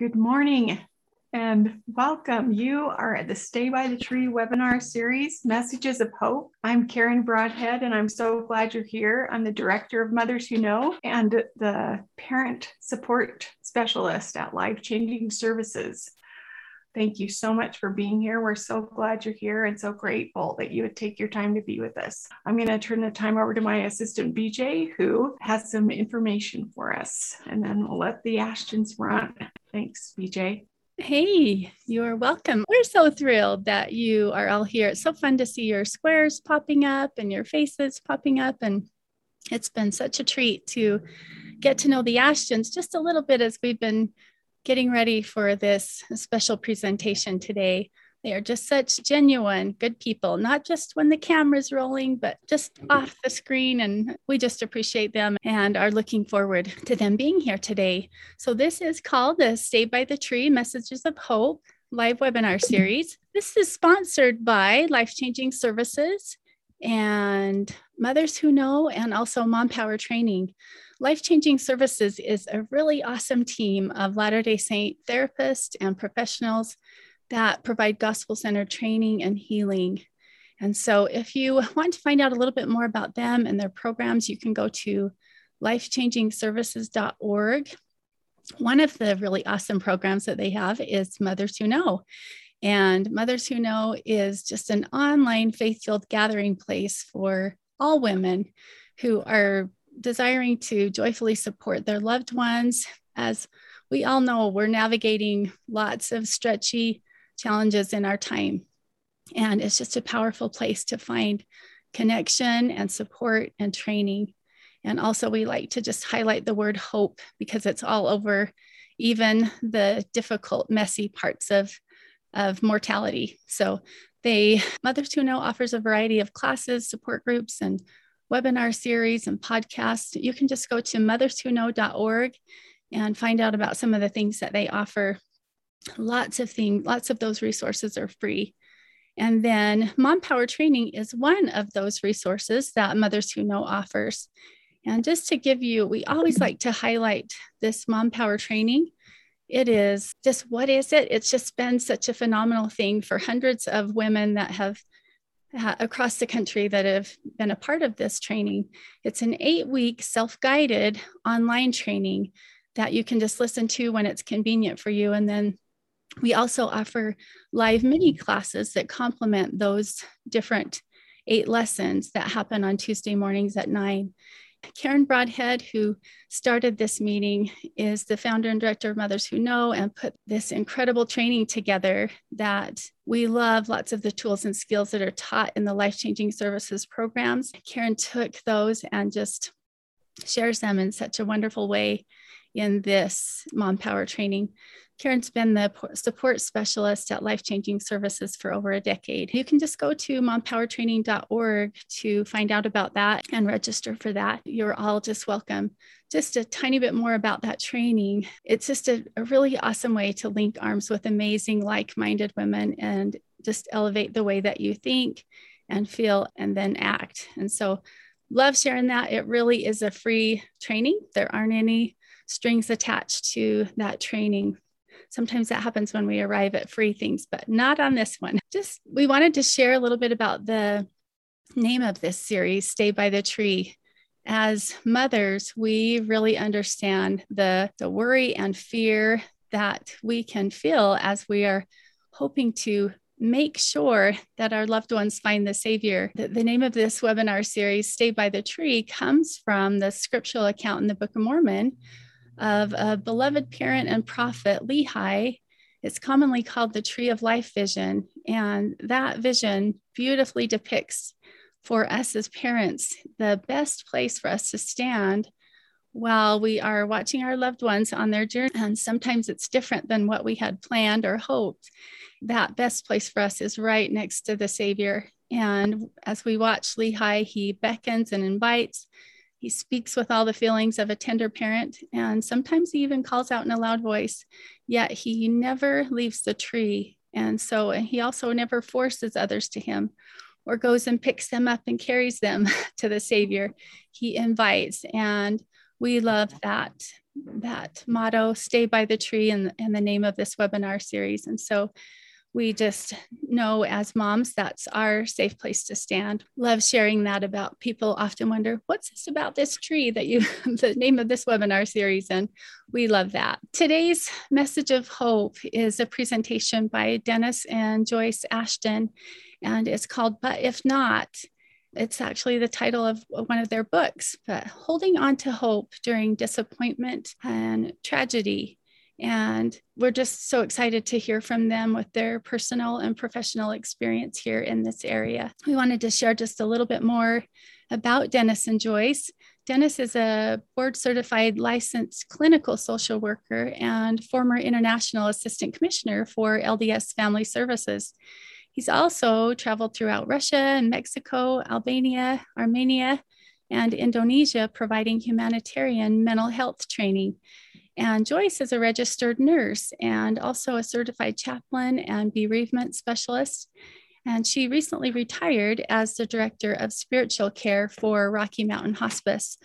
Good morning and welcome. You are at the Stay by the Tree webinar series, Messages of Hope. I'm Karen Broadhead, and I'm so glad you're here. I'm the director of Mothers Who Know and the parent support specialist at Life Changing Services. Thank you so much for being here. We're so glad you're here and so grateful that you would take your time to be with us. I'm going to turn the time over to my assistant, BJ, who has some information for us, and then we'll let the Ashtons run. Thanks, BJ. Hey, you're welcome. We're so thrilled that you are all here. It's so fun to see your squares popping up and your faces popping up. And it's been such a treat to get to know the Ashtons just a little bit as we've been getting ready for this special presentation today. They are just such genuine, good people, not just when the camera's rolling, but just off the screen. And we just appreciate them and are looking forward to them being here today. So, this is called the Stay by the Tree Messages of Hope live webinar series. This is sponsored by Life Changing Services and Mothers Who Know, and also Mom Power Training. Life Changing Services is a really awesome team of Latter day Saint therapists and professionals that provide gospel centered training and healing. And so, if you want to find out a little bit more about them and their programs, you can go to lifechangingservices.org. One of the really awesome programs that they have is Mothers Who Know. And Mothers Who Know is just an online faith filled gathering place for all women who are desiring to joyfully support their loved ones. As we all know, we're navigating lots of stretchy challenges in our time. And it's just a powerful place to find connection and support and training. And also, we like to just highlight the word hope because it's all over even the difficult, messy parts of, of mortality. So, they Mothers Who Know offers a variety of classes, support groups, and webinar series and podcasts. You can just go to motherswhoknow.org and find out about some of the things that they offer. Lots of things, lots of those resources are free. And then Mom Power Training is one of those resources that Mothers Who Know offers. And just to give you, we always like to highlight this Mom Power Training. It is just what is it? It's just been such a phenomenal thing for hundreds of women that have across the country that have been a part of this training. It's an eight week self guided online training that you can just listen to when it's convenient for you. And then we also offer live mini classes that complement those different eight lessons that happen on Tuesday mornings at nine. Karen Broadhead, who started this meeting, is the founder and director of Mothers Who Know and put this incredible training together that we love lots of the tools and skills that are taught in the life changing services programs. Karen took those and just shares them in such a wonderful way in this mom power training. Karen's been the support specialist at Life Changing Services for over a decade. You can just go to mompowertraining.org to find out about that and register for that. You're all just welcome. Just a tiny bit more about that training. It's just a, a really awesome way to link arms with amazing, like minded women and just elevate the way that you think and feel and then act. And so, love sharing that. It really is a free training, there aren't any strings attached to that training sometimes that happens when we arrive at free things, but not on this one. Just we wanted to share a little bit about the name of this series, Stay by the Tree. As mothers, we really understand the, the worry and fear that we can feel as we are hoping to make sure that our loved ones find the Savior. The, the, name of this webinar series, Stay by the Tree, comes from the scriptural account in the Book of Mormon, of a beloved parent and prophet, Lehi. It's commonly called the Tree of Life vision. And that vision beautifully depicts for us as parents the best place for us to stand while we are watching our loved ones on their journey. And sometimes it's different than what we had planned or hoped. That best place for us is right next to the Savior. And as we watch Lehi, he beckons and invites he speaks with all the feelings of a tender parent, and sometimes he even calls out in a loud voice, yet he never leaves the tree. And so he also never forces others to him or goes and picks them up and carries them to the Savior. He invites, and we love that that motto, stay by the tree, and, and the name of this webinar series. And so we just know as moms that's our safe place to stand. Love sharing that about people often wonder what's this about this tree that you the name of this webinar series and we love that. Today's message of hope is a presentation by dennis and joyce ashton and it's called but if not. It's actually the title of one of their books but holding on to hope during disappointment and tragedy and we're just so excited to hear from them with their personal and professional experience here in this area. We wanted to share just a little bit more about Dennis and Joyce. Dennis is a board certified licensed clinical social worker and former international assistant commissioner for LDS Family Services. He's also traveled throughout Russia and Mexico, Albania, Armenia, and Indonesia, providing humanitarian mental health training. And Joyce is a registered nurse and also a certified chaplain and bereavement specialist. And she recently retired as the director of spiritual care for Rocky Mountain Hospice.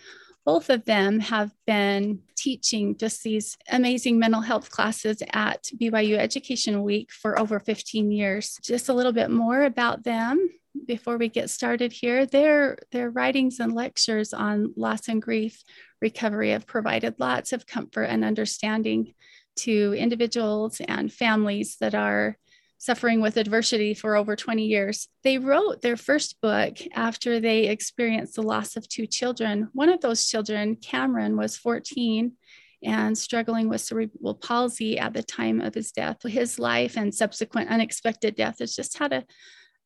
Both of them have been teaching just these amazing mental health classes at BYU Education Week for over 15 years. Just a little bit more about them before we get started here. Their, their writings and lectures on loss and grief recovery have provided lots of comfort and understanding to individuals and families that are suffering with adversity for over 20 years. They wrote their first book after they experienced the loss of two children. One of those children, Cameron, was 14 and struggling with cerebral palsy at the time of his death. His life and subsequent unexpected death has just had a,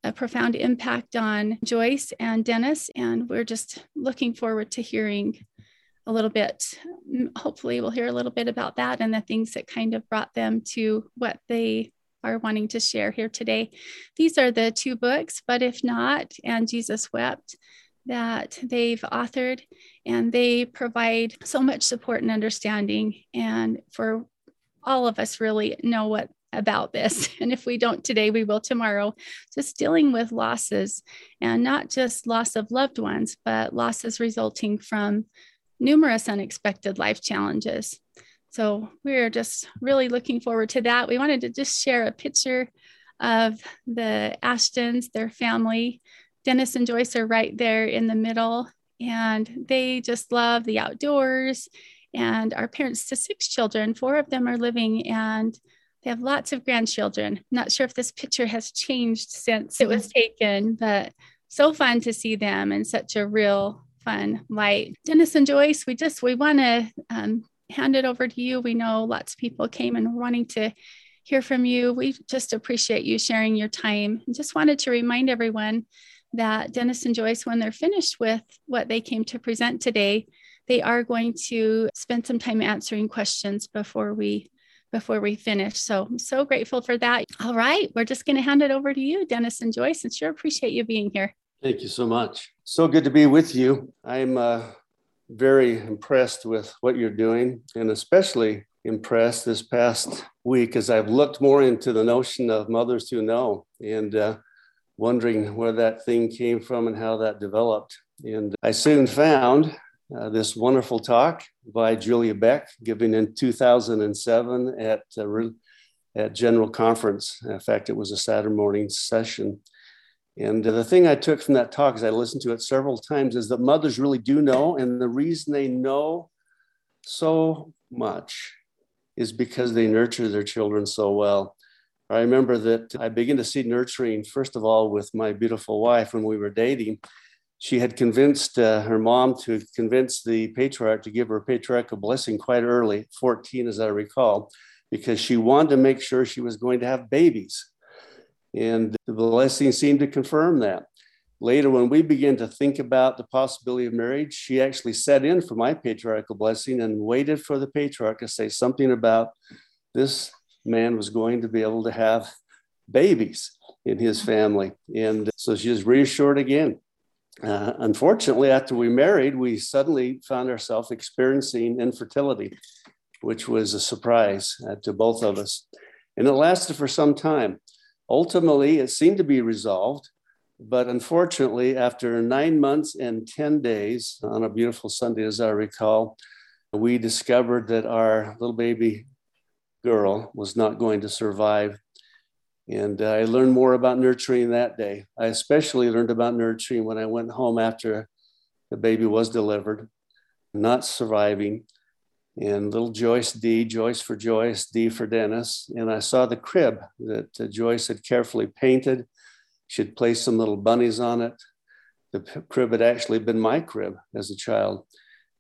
a profound impact on Joyce and Dennis. And we're just looking forward to hearing a little bit. Mm, hopefully, we'll hear a little bit about that and the things that kind of brought them to what they are wanting to share here today. These are the two books, But If Not and Jesus Wept, that they've authored, and they provide so much support and understanding. And for all of us, really know what about this. And if we don't today, we will tomorrow. Just dealing with losses and not just loss of loved ones, but losses resulting from numerous unexpected life challenges. So we're just really looking forward to that. We wanted to just share a picture of the Ashtons, their family. Dennis and Joyce are right there in the middle, and they just love the outdoors. And our parents to six children, four of them are living, and they have lots of grandchildren. Not sure if this picture has changed since it was taken, but so fun to see them in such a real fun light. Dennis and Joyce, we just we want to um, hand it over to you. We know lots of people came and wanting to hear from you. We just appreciate you sharing your time. And just wanted to remind everyone that Dennis and Joyce, when they're finished with what they came to present today, they are going to spend some time answering questions before we before we finish. So I'm so grateful for that. All right, we're just going to hand it over to you, Dennis and Joyce, and sure appreciate you being here. Thank you so much. So good to be with you. I'm uh, very impressed with what you're doing, and especially impressed this past week as I've looked more into the notion of mothers who know and uh, wondering where that thing came from and how that developed. And I soon found uh, this wonderful talk by Julie Beck, given in 2007 at, uh, at General Conference. In fact, it was a Saturday morning session. And the thing I took from that talk, as I listened to it several times, is that mothers really do know. And the reason they know so much is because they nurture their children so well. I remember that I began to see nurturing, first of all, with my beautiful wife when we were dating. She had convinced uh, her mom to convince the patriarch to give her patriarchal blessing quite early, 14, as I recall, because she wanted to make sure she was going to have babies. And the blessing seemed to confirm that. Later, when we began to think about the possibility of marriage, she actually set in for my patriarchal blessing and waited for the patriarch to say something about this man was going to be able to have babies in his family. And so she was reassured again. Uh, unfortunately, after we married, we suddenly found ourselves experiencing infertility, which was a surprise uh, to both of us. And it lasted for some time. Ultimately, it seemed to be resolved, but unfortunately, after nine months and 10 days on a beautiful Sunday, as I recall, we discovered that our little baby girl was not going to survive. And I learned more about nurturing that day. I especially learned about nurturing when I went home after the baby was delivered, not surviving. And little Joyce D, Joyce for Joyce, D for Dennis. And I saw the crib that uh, Joyce had carefully painted. She had placed some little bunnies on it. The crib had actually been my crib as a child.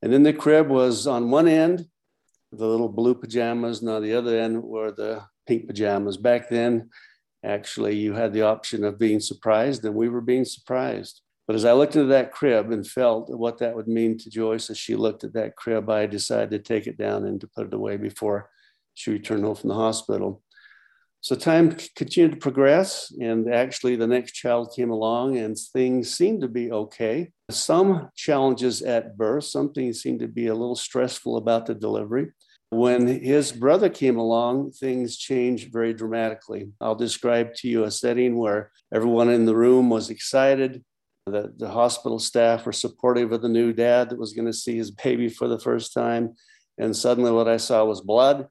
And in the crib was on one end, the little blue pajamas, and on the other end were the pink pajamas. Back then, actually, you had the option of being surprised, and we were being surprised. But as I looked into that crib and felt what that would mean to Joyce as she looked at that crib, I decided to take it down and to put it away before she returned home from the hospital. So time continued to progress, and actually, the next child came along, and things seemed to be okay. Some challenges at birth, something seemed to be a little stressful about the delivery. When his brother came along, things changed very dramatically. I'll describe to you a setting where everyone in the room was excited. The, the hospital staff were supportive of the new dad that was going to see his baby for the first time. And suddenly, what I saw was blood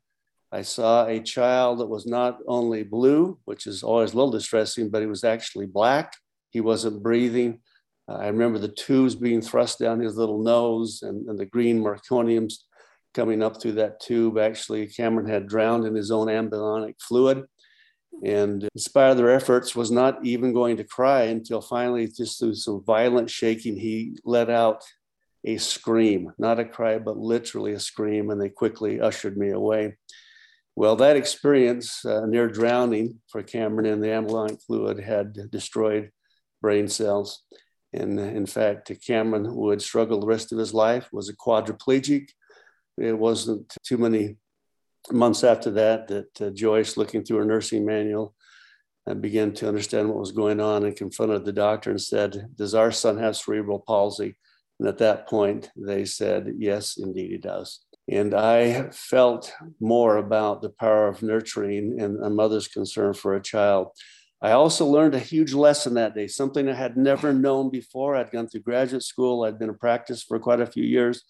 I saw a child that was not only blue, which is always a little distressing, but he was actually black. He wasn't breathing. I remember the tubes being thrust down his little nose and, and the green meconiums coming up through that tube. Actually, Cameron had drowned in his own amniotic fluid. And in spite of their efforts, was not even going to cry until finally, just through some violent shaking, he let out a scream, not a cry, but literally a scream. And they quickly ushered me away. Well, that experience uh, near drowning for Cameron in the amniotic fluid had destroyed brain cells. And in fact, Cameron would struggle the rest of his life, was a quadriplegic. It wasn't too many months after that that uh, Joyce, looking through her nursing manual, uh, began to understand what was going on and confronted the doctor and said, Does our son have cerebral palsy? And at that point, they said, Yes, indeed, he does. And I felt more about the power of nurturing and a mother's concern for a child. I also learned a huge lesson that day, something I had never known before. I'd gone through graduate school, I'd been in practice for quite a few years,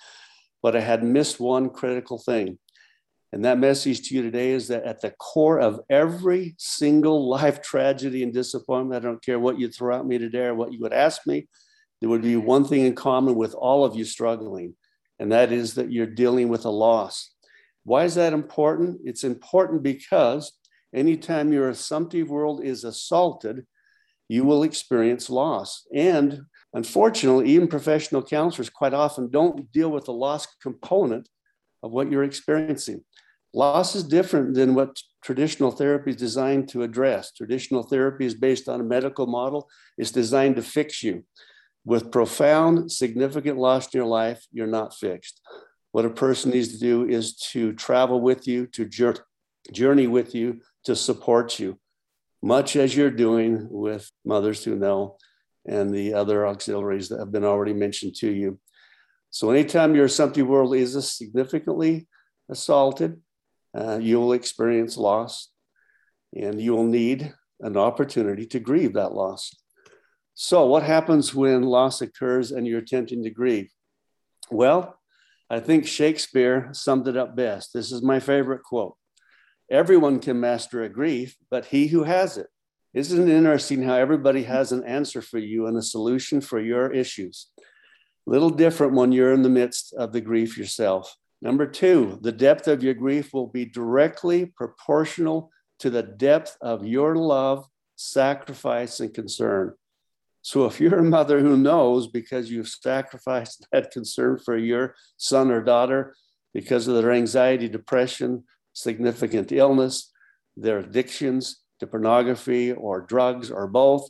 but I had missed one critical thing. And that message to you today is that at the core of every single life tragedy and disappointment, I don't care what you throw at me today or what you would ask me, there would be one thing in common with all of you struggling and that is that you're dealing with a loss. Why is that important? It's important because anytime your assumptive world is assaulted, you will experience loss. And unfortunately, even professional counselors quite often don't deal with the loss component of what you're experiencing. Loss is different than what traditional therapy is designed to address. Traditional therapy is based on a medical model, it's designed to fix you. With profound, significant loss in your life, you're not fixed. What a person needs to do is to travel with you, to journey with you, to support you, much as you're doing with Mothers Who Know and the other auxiliaries that have been already mentioned to you. So, anytime your assumptive world is significantly assaulted, uh, you will experience loss and you will need an opportunity to grieve that loss. So, what happens when loss occurs and you're attempting to grieve? Well, I think Shakespeare summed it up best. This is my favorite quote Everyone can master a grief, but he who has it. Isn't it interesting how everybody has an answer for you and a solution for your issues? Little different when you're in the midst of the grief yourself. Number two, the depth of your grief will be directly proportional to the depth of your love, sacrifice, and concern. So if you're a mother who knows because you've sacrificed that concern for your son or daughter because of their anxiety, depression, significant illness, their addictions to pornography or drugs or both,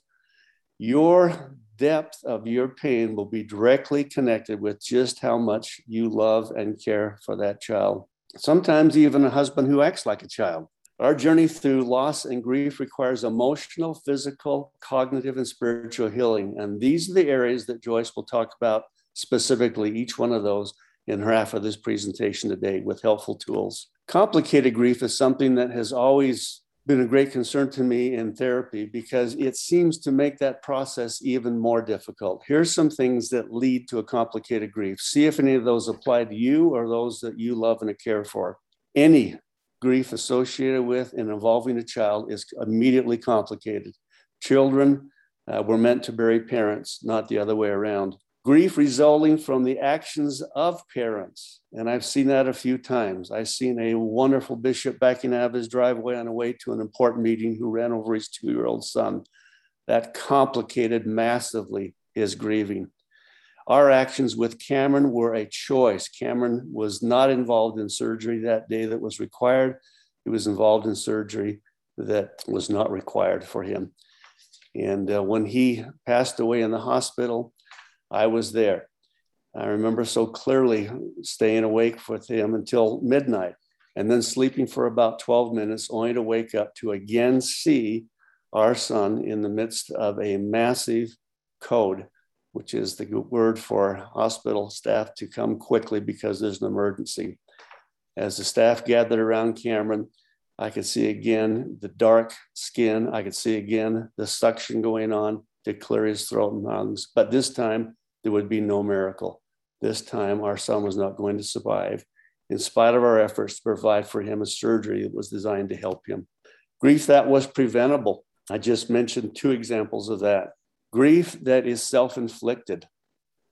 your depth of your pain will be directly connected with just how much you love and care for that child. Sometimes even a husband who acts like a child. Our journey through loss and grief requires emotional, physical, cognitive, and spiritual healing. And these are the areas that Joyce will talk about specifically, each one of those in her half of this presentation today with helpful tools. Complicated grief is something that has always been a great concern to me in therapy because it seems to make that process even more difficult. Here's some things that lead to a complicated grief. See if any of those apply to you or those that you love and care for. Any grief associated with and involving a child is immediately complicated. Children uh, were meant to bury parents, not the other way around. Grief resulting from the actions of parents. And I've seen that a few times. I've seen a wonderful bishop backing out of his driveway on the way to an important meeting who ran over his two year old son. That complicated massively his grieving. Our actions with Cameron were a choice. Cameron was not involved in surgery that day that was required. He was involved in surgery that was not required for him. And uh, when he passed away in the hospital, I was there. I remember so clearly staying awake with him until midnight and then sleeping for about 12 minutes, only to wake up to again see our son in the midst of a massive code, which is the word for hospital staff to come quickly because there's an emergency. As the staff gathered around Cameron, I could see again the dark skin. I could see again the suction going on to clear his throat and lungs. But this time, there would be no miracle. This time, our son was not going to survive, in spite of our efforts to provide for him a surgery that was designed to help him. Grief that was preventable. I just mentioned two examples of that. Grief that is self inflicted.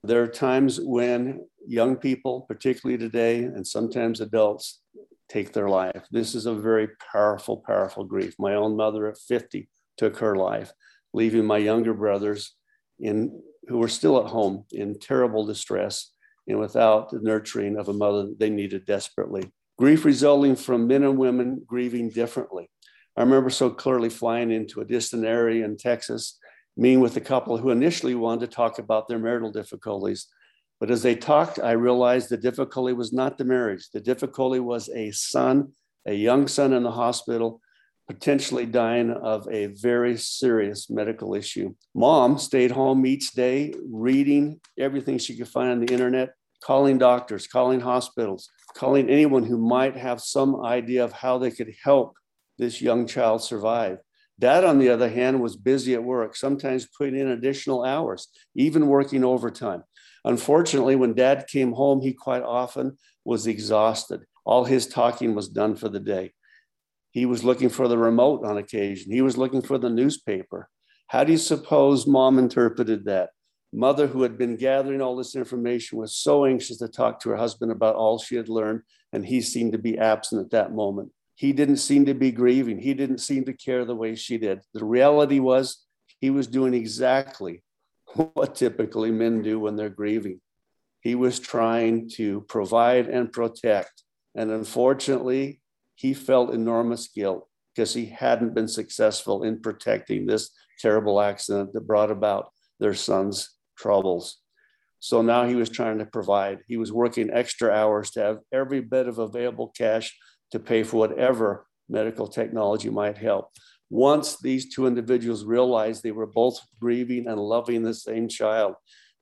There are times when young people, particularly today, and sometimes adults, take their life. This is a very powerful, powerful grief. My own mother at 50 took her life, leaving my younger brothers in who were still at home in terrible distress and without the nurturing of a mother they needed desperately. Grief resulting from men and women grieving differently. I remember so clearly flying into a distant area in Texas, meeting with a couple who initially wanted to talk about their marital difficulties. But as they talked, I realized the difficulty was not the marriage. The difficulty was a son, a young son in the hospital potentially dying of a very serious medical issue. Mom stayed home each day, reading everything she could find on the internet, calling doctors, calling hospitals, calling anyone who might have some idea of how they could help this young child survive. Dad, on the other hand, was busy at work, sometimes putting in additional hours, even working overtime. Unfortunately, when dad came home, he quite often was exhausted. All his talking was done for the day. He was looking for the remote on occasion. He was looking for the newspaper. How do you suppose mom interpreted that? Mother, who had been gathering all this information, was so anxious to talk to her husband about all she had learned, and he seemed to be absent at that moment. He didn't seem to be grieving. He didn't seem to care the way she did. The reality was he was doing exactly what typically men do when they're grieving. He was trying to provide and protect. And unfortunately, he felt enormous guilt because he hadn't been successful in protecting this terrible accident that brought about their son's troubles. So now he was trying to provide. He was working extra hours to have every bit of available cash to pay for whatever medical technology might help. Once these two individuals realized they were both grieving and loving the same child,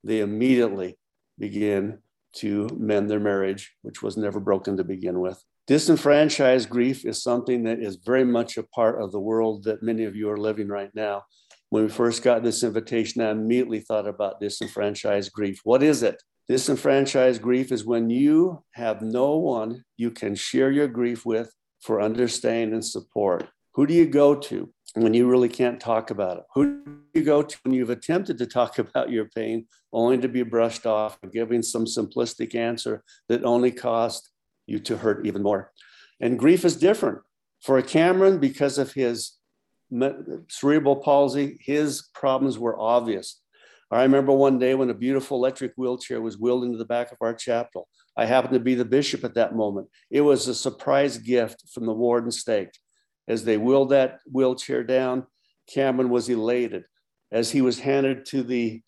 they immediately began to mend their marriage, which was never broken to begin with. Disenfranchised grief is something that is very much a part of the world that many of you are living right now. When we first got this invitation, I immediately thought about disenfranchised grief. What is it? Disenfranchised grief is when you have no one you can share your grief with for understanding and support. Who do you go to when you really can't talk about it? Who do you go to when you've attempted to talk about your pain only to be brushed off, giving some simplistic answer that only cost you to hurt even more. And grief is different. For a Cameron, because of his cerebral palsy, his problems were obvious. I remember one day when a beautiful electric wheelchair was wheeled into the back of our chapel. I happened to be the bishop at that moment. It was a surprise gift from the warden stake. As they wheeled that wheelchair down, Cameron was elated. As he was handed to the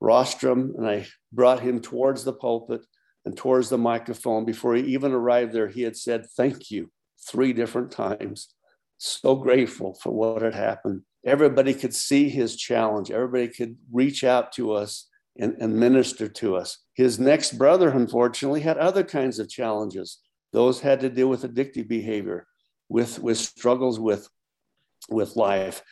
rostrum, and I brought him towards the pulpit, and towards the microphone. Before he even arrived there, he had said, Thank you three different times. So grateful for what had happened. Everybody could see his challenge, everybody could reach out to us and, and minister to us. His next brother, unfortunately, had other kinds of challenges. Those had to deal with addictive behavior, with, with struggles with with life.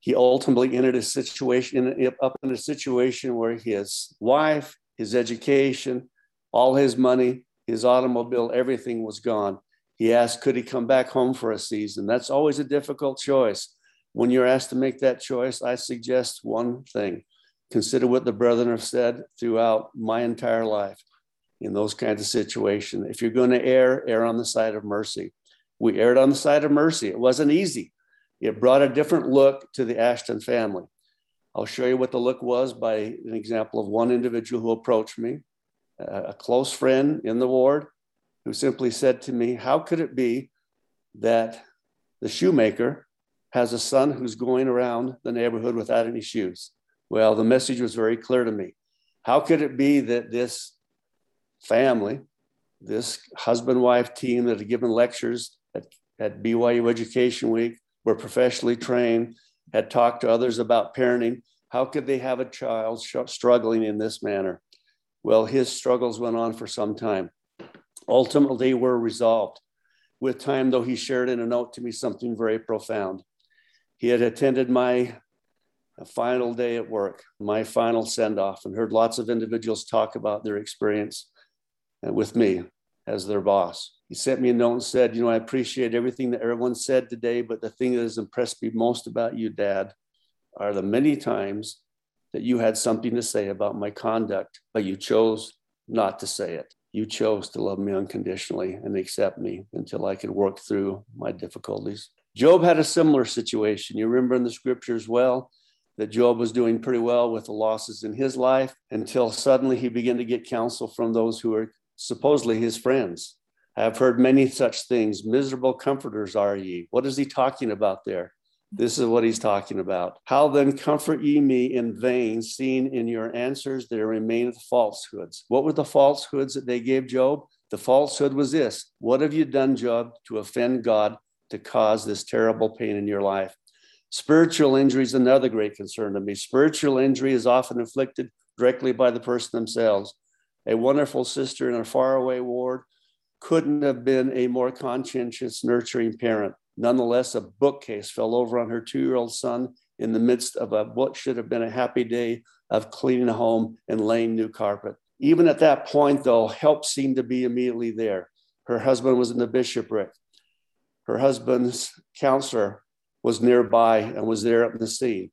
He ultimately ended a situation up in a situation where his wife, his education, all his money, his automobile, everything was gone. He asked, could he come back home for a season? That's always a difficult choice. When you're asked to make that choice, I suggest one thing consider what the brethren have said throughout my entire life in those kinds of situations. If you're going to err, err on the side of mercy. We erred on the side of mercy. It wasn't easy. It brought a different look to the Ashton family. I'll show you what the look was by an example of one individual who approached me, a close friend in the ward, who simply said to me, How could it be that the shoemaker has a son who's going around the neighborhood without any shoes? Well, the message was very clear to me. How could it be that this family, this husband wife team that had given lectures at, at BYU Education Week, were professionally trained, had talked to others about parenting. How could they have a child struggling in this manner? Well, his struggles went on for some time. Ultimately, were resolved. With time, though, he shared in a note to me something very profound. He had attended my final day at work, my final send off, and heard lots of individuals talk about their experience uh, with me as their boss. He sent me a note and said, You know, I appreciate everything that everyone said today, but the thing that has impressed me most about you, Dad, are the many times that you had something to say about my conduct, but you chose not to say it. You chose to love me unconditionally and accept me until I could work through my difficulties. Job had a similar situation. You remember in the scriptures well that Job was doing pretty well with the losses in his life until suddenly he began to get counsel from those who were supposedly his friends. I have heard many such things. Miserable comforters are ye. What is he talking about there? This is what he's talking about. How then comfort ye me in vain, seeing in your answers there remaineth falsehoods? What were the falsehoods that they gave Job? The falsehood was this What have you done, Job, to offend God to cause this terrible pain in your life? Spiritual injury is another great concern to me. Spiritual injury is often inflicted directly by the person themselves. A wonderful sister in a faraway ward couldn't have been a more conscientious, nurturing parent. Nonetheless, a bookcase fell over on her two year old son in the midst of a, what should have been a happy day of cleaning a home and laying new carpet. Even at that point, though, help seemed to be immediately there. Her husband was in the bishopric. Her husband's counselor was nearby and was there at the scene.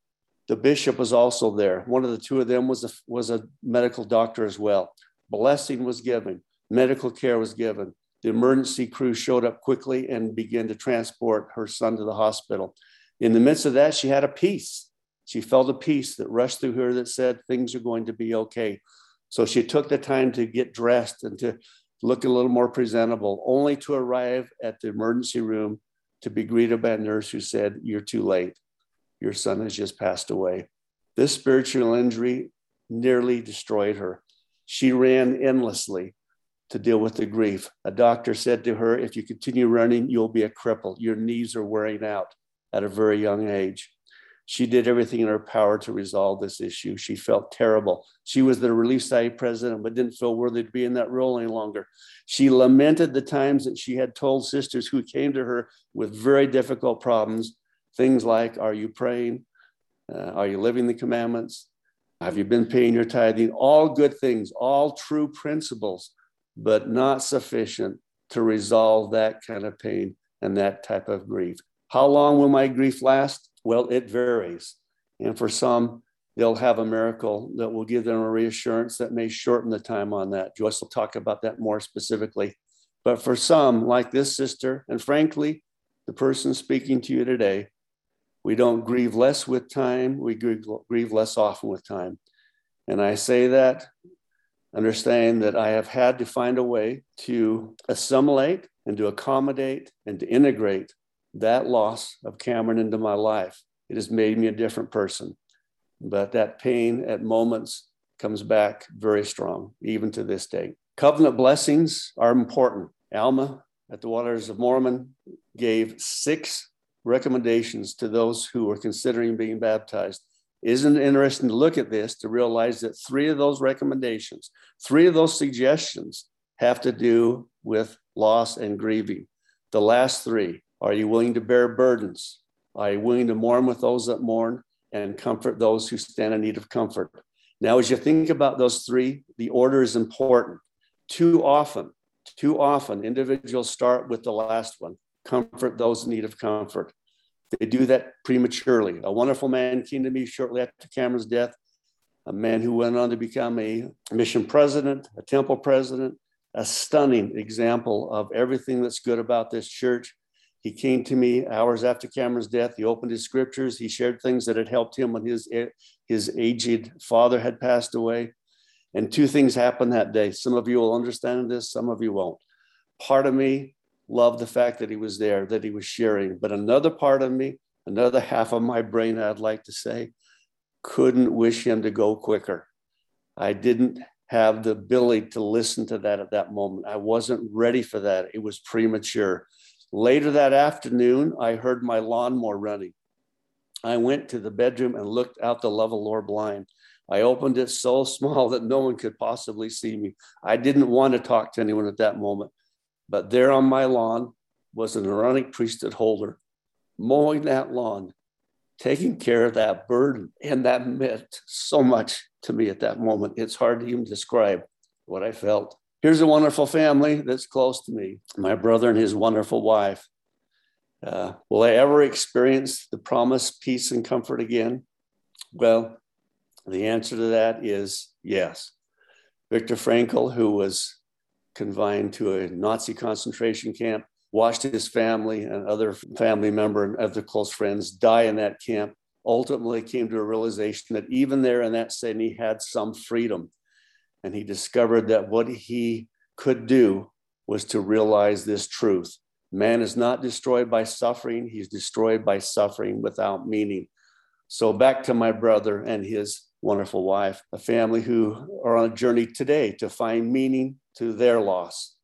The bishop was also there. One of the two of them was a, was a medical doctor as well. Blessing was given, medical care was given. The emergency crew showed up quickly and began to transport her son to the hospital. In the midst of that, she had a peace. She felt a peace that rushed through her that said things are going to be okay. So she took the time to get dressed and to look a little more presentable, only to arrive at the emergency room to be greeted by a nurse who said, You're too late. Your son has just passed away. This spiritual injury nearly destroyed her. She ran endlessly to deal with the grief. A doctor said to her, If you continue running, you'll be a cripple. Your knees are wearing out at a very young age. She did everything in her power to resolve this issue. She felt terrible. She was the Relief Society president, but didn't feel worthy to be in that role any longer. She lamented the times that she had told sisters who came to her with very difficult problems things like, Are you praying? Uh, are you living the commandments? Have you been paying your tithing? All good things, all true principles but not sufficient to resolve that kind of pain and that type of grief. How long will my grief last? Well, it varies. And for some, they'll have a miracle that will give them a reassurance that may shorten the time on that. Joyce will talk about that more specifically. But for some, like this sister, and frankly, the person speaking to you today, we don't grieve less with time, we grieve, less often with time. And I say that understand that I have had to find a way to assimilate and to accommodate and to integrate that loss of Cameron into my life. It has made me a different person. But that pain at moments comes back very strong, even to this day. Covenant blessings are important. Alma at the Waters of Mormon gave six recommendations to those who were considering being baptized. Isn't it interesting to look at this to realize that three of those recommendations, three of those suggestions have to do with loss and grieving. The last three are you willing to bear burdens? Are you willing to mourn with those that mourn and comfort those who stand in need of comfort? Now, as you think about those three, the order is important. Too often, too often, individuals start with the last one comfort those in need of comfort. They do that prematurely. A wonderful man came to me shortly after Cameron's death, a man who went on to become a mission president, a temple president, a stunning example of everything that's good about this church. He came to me hours after Cameron's death. He opened his scriptures. He shared things that had helped him when his, his aged father had passed away. And two things happened that day. Some of you will understand this, some of you won't. Part of me loved the fact that he was there, that he was sharing. But another part of me, another half of my brain, I'd like to say, couldn't wish him to go quicker. I didn't have the ability to listen to that at that moment. I wasn't ready for that. It was premature. Later that afternoon, I heard my lawnmower running. I went to the bedroom and looked out the level blind. I opened it so small that no one could possibly see me. I didn't want to talk to anyone at that moment. But there on my lawn was an Aaronic priesthood holder mowing that lawn, taking care of that burden. And that meant so much to me at that moment. It's hard to even describe what I felt. Here's a wonderful family that's close to me my brother and his wonderful wife. Uh, will I ever experience the promised peace and comfort again? Well, the answer to that is yes. Viktor Frankl, who was confined to a Nazi concentration camp, watched his family and other family member and other close friends die in that camp, ultimately came to a realization that even there in that setting, he had some freedom. And he discovered that what he could do was to realize this truth. Man is not destroyed by suffering, he's destroyed by suffering without meaning. So, back to my brother and his wonderful wife, a family who are on a journey today to find meaning to their loss.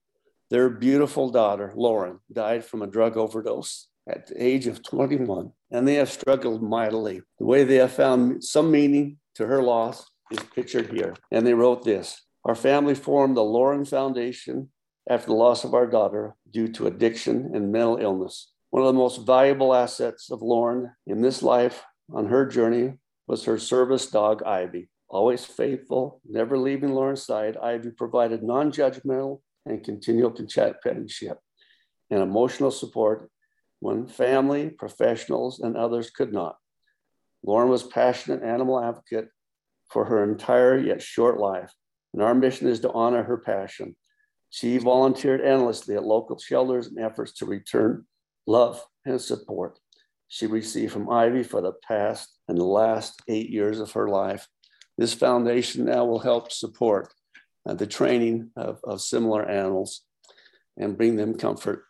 Their beautiful daughter, Lauren, died from a drug overdose at the age of 21, and they have struggled mightily. The way they have found some meaning to her loss is pictured here. And they wrote this Our family formed the Lauren Foundation after the loss of our daughter due to addiction and mental illness. One of the most valuable assets of Lauren in this life on her journey was her service dog, Ivy. Always faithful, never leaving Lauren's side, Ivy provided non judgmental and continual companionship and emotional support when family, professionals, and others could not. Lauren was passionate animal advocate for her entire yet short life, and our mission is to honor her passion. She volunteered endlessly at local shelters in efforts to return love and support she received from Ivy for the past and the last eight years of her life. This foundation now will help support uh, the training of, of similar animals and bring them comfort.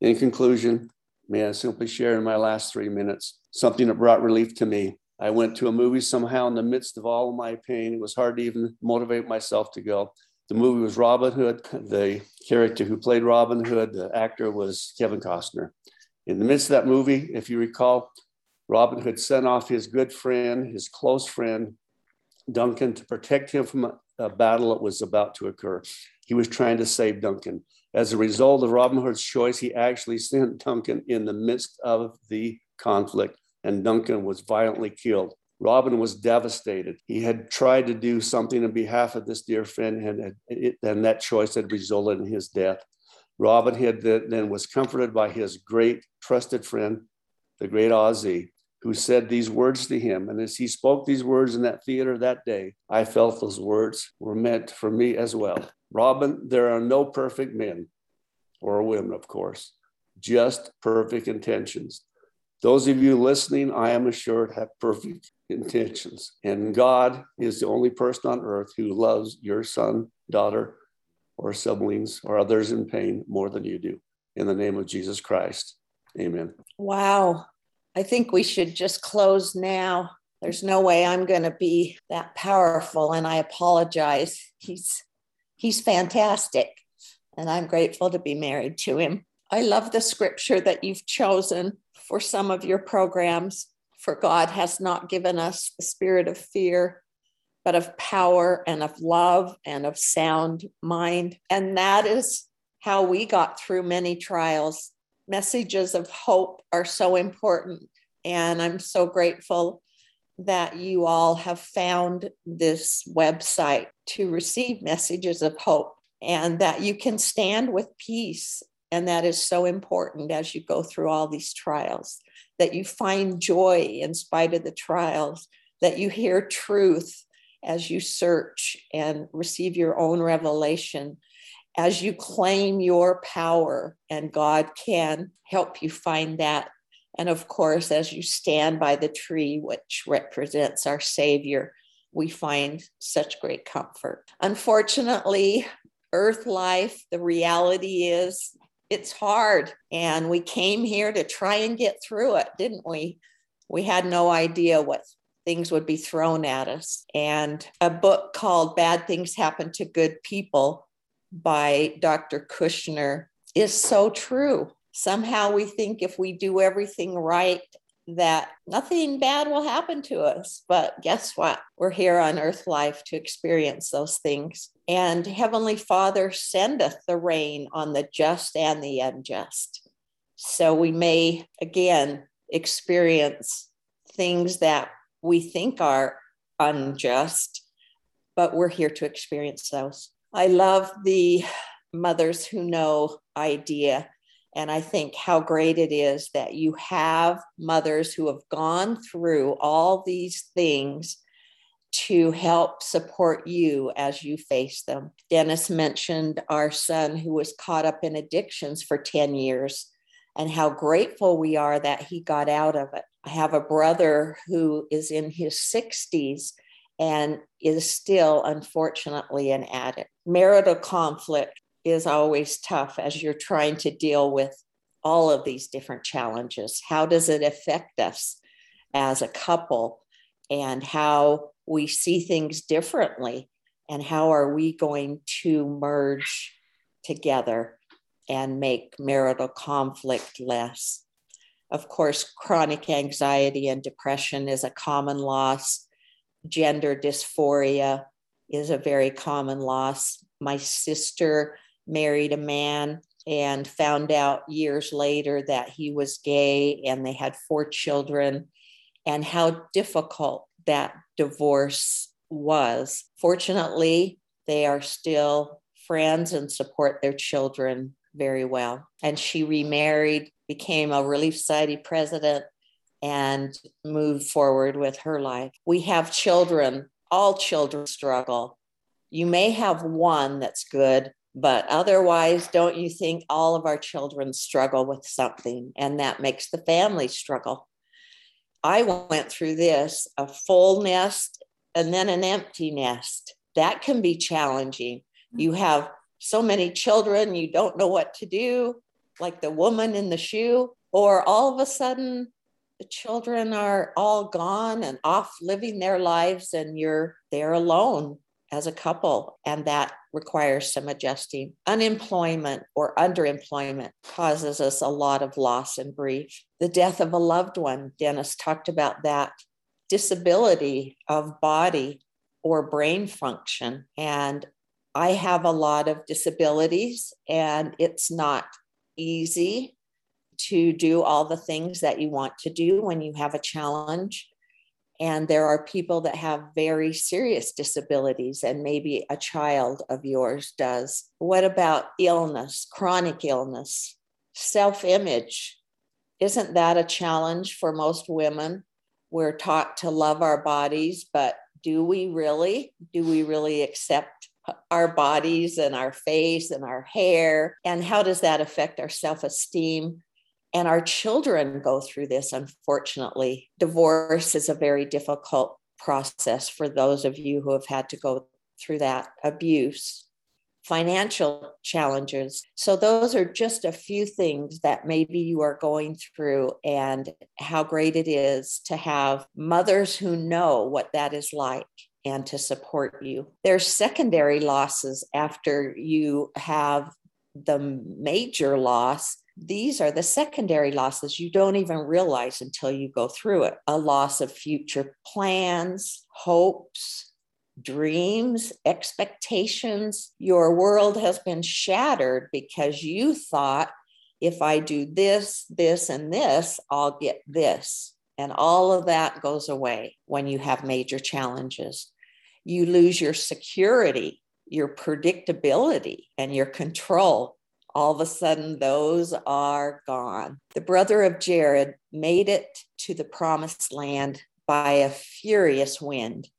In conclusion, may I simply share in my last three minutes something that brought relief to me. I went to a movie somehow in the midst of all of my pain. It was hard to even motivate myself to go. The movie was Robin Hood. The character who played Robin Hood, the actor was Kevin Costner. In the midst of that movie, if you recall, Robin Hood sent off his good friend, his close friend, Duncan, to protect him from a, battle that was about to occur. He was trying to save Duncan. As a result of Robin Hood's choice, he actually sent Duncan in the midst of the conflict, and Duncan was violently killed. Robin was devastated. He had tried to do something on behalf of this dear friend, and, and that choice had resulted in his death. Robin Hood then was comforted by his great trusted friend, the great Azeem, who said these words to him. And as he spoke these words in that theater that day, I felt those words were meant for me as well. Robin, there are no perfect men or women, of course, just perfect intentions. Those of you listening, I am assured, have perfect intentions. And God is the only person on earth who loves your son, daughter, or siblings or others in pain more than you do. In the name of Jesus Christ. Amen. Wow. I think we should just close now. There's no way I'm going to be that powerful and I apologize. He's he's fantastic and I'm grateful to be married to him. I love the scripture that you've chosen for some of your programs. For God has not given us the spirit of fear, but of power and of love and of sound mind. And that is how we got through many trials. Messages of hope are so important And I'm so grateful that you all have found this website to receive messages of hope and that you can stand with peace. And that is so important as you go through all these trials, that you find joy in spite of the trials, that you hear truth as you search and receive your own revelation, as you claim your power, and God can help you find that and of course, as you stand by the tree, which represents our Savior, we find such great comfort. Unfortunately, earth life, the reality is it's hard. And we came here to try and get through it, didn't we? We had no idea what things would be thrown at us. And a book called Bad Things Happen to Good People by Dr. Kushner is so true somehow we think if we do everything right, that nothing bad will happen to us. But guess what? We're here on earth life to experience those things. And Heavenly Father sendeth the rain on the just and the unjust. So we may again experience things that we think are unjust, but we're here to experience those. I love the mothers who know idea and I think how great it is that you have mothers who have gone through all these things to help support you as you face them. Dennis mentioned our son who was caught up in addictions for 10 years and how grateful we are that he got out of it. I have a brother who is in his 60s and is still, unfortunately, an addict. Marital conflict is always tough as you're trying to deal with all of these different challenges. How does it affect us as a couple and how we see things differently? And how are we going to merge together and make marital conflict less? Of course, chronic anxiety and depression is a common loss. Gender dysphoria is a very common loss. My sister married a man and found out years later that he was gay and they had four children and how difficult that divorce was. Fortunately, they are still friends and support their children very well. And she remarried, became a Relief Society president, and moved forward with her life. We have children, all children struggle. You may have one that's good, but otherwise, don't you think all of our children struggle with something and that makes the family struggle? I went through this a full nest and then an empty nest. That can be challenging. You have so many children, you don't know what to do, like the woman in the shoe, or all of a sudden the children are all gone and off living their lives and you're there alone as a couple, and that requires some adjusting. Unemployment or underemployment causes us a lot of loss and grief. The death of a loved one, Dennis talked about that. Disability of body or brain function. And I have a lot of disabilities, and it's not easy to do all the things that you want to do when you have a challenge. And there are people that have very serious disabilities, and maybe a child of yours does. What about illness, chronic illness, self image? Isn't that a challenge for most women? We're taught to love our bodies, but do we really? Do we really accept our bodies and our face and our hair? And how does that affect our self esteem? And our children go through this, unfortunately. Divorce is a very difficult process for those of you who have had to go through that abuse, financial challenges. So, those are just a few things that maybe you are going through, and how great it is to have mothers who know what that is like and to support you. There's secondary losses after you have the major loss these are the secondary losses you don't even realize until you go through it a loss of future plans, hopes, dreams, expectations. Your world has been shattered because you thought if I do this, this, and this, I'll get this. And all of that goes away when you have major challenges. You lose your security, your predictability, and your control. All of a sudden, those are gone. The brother of Jared made it to the promised land by a furious wind.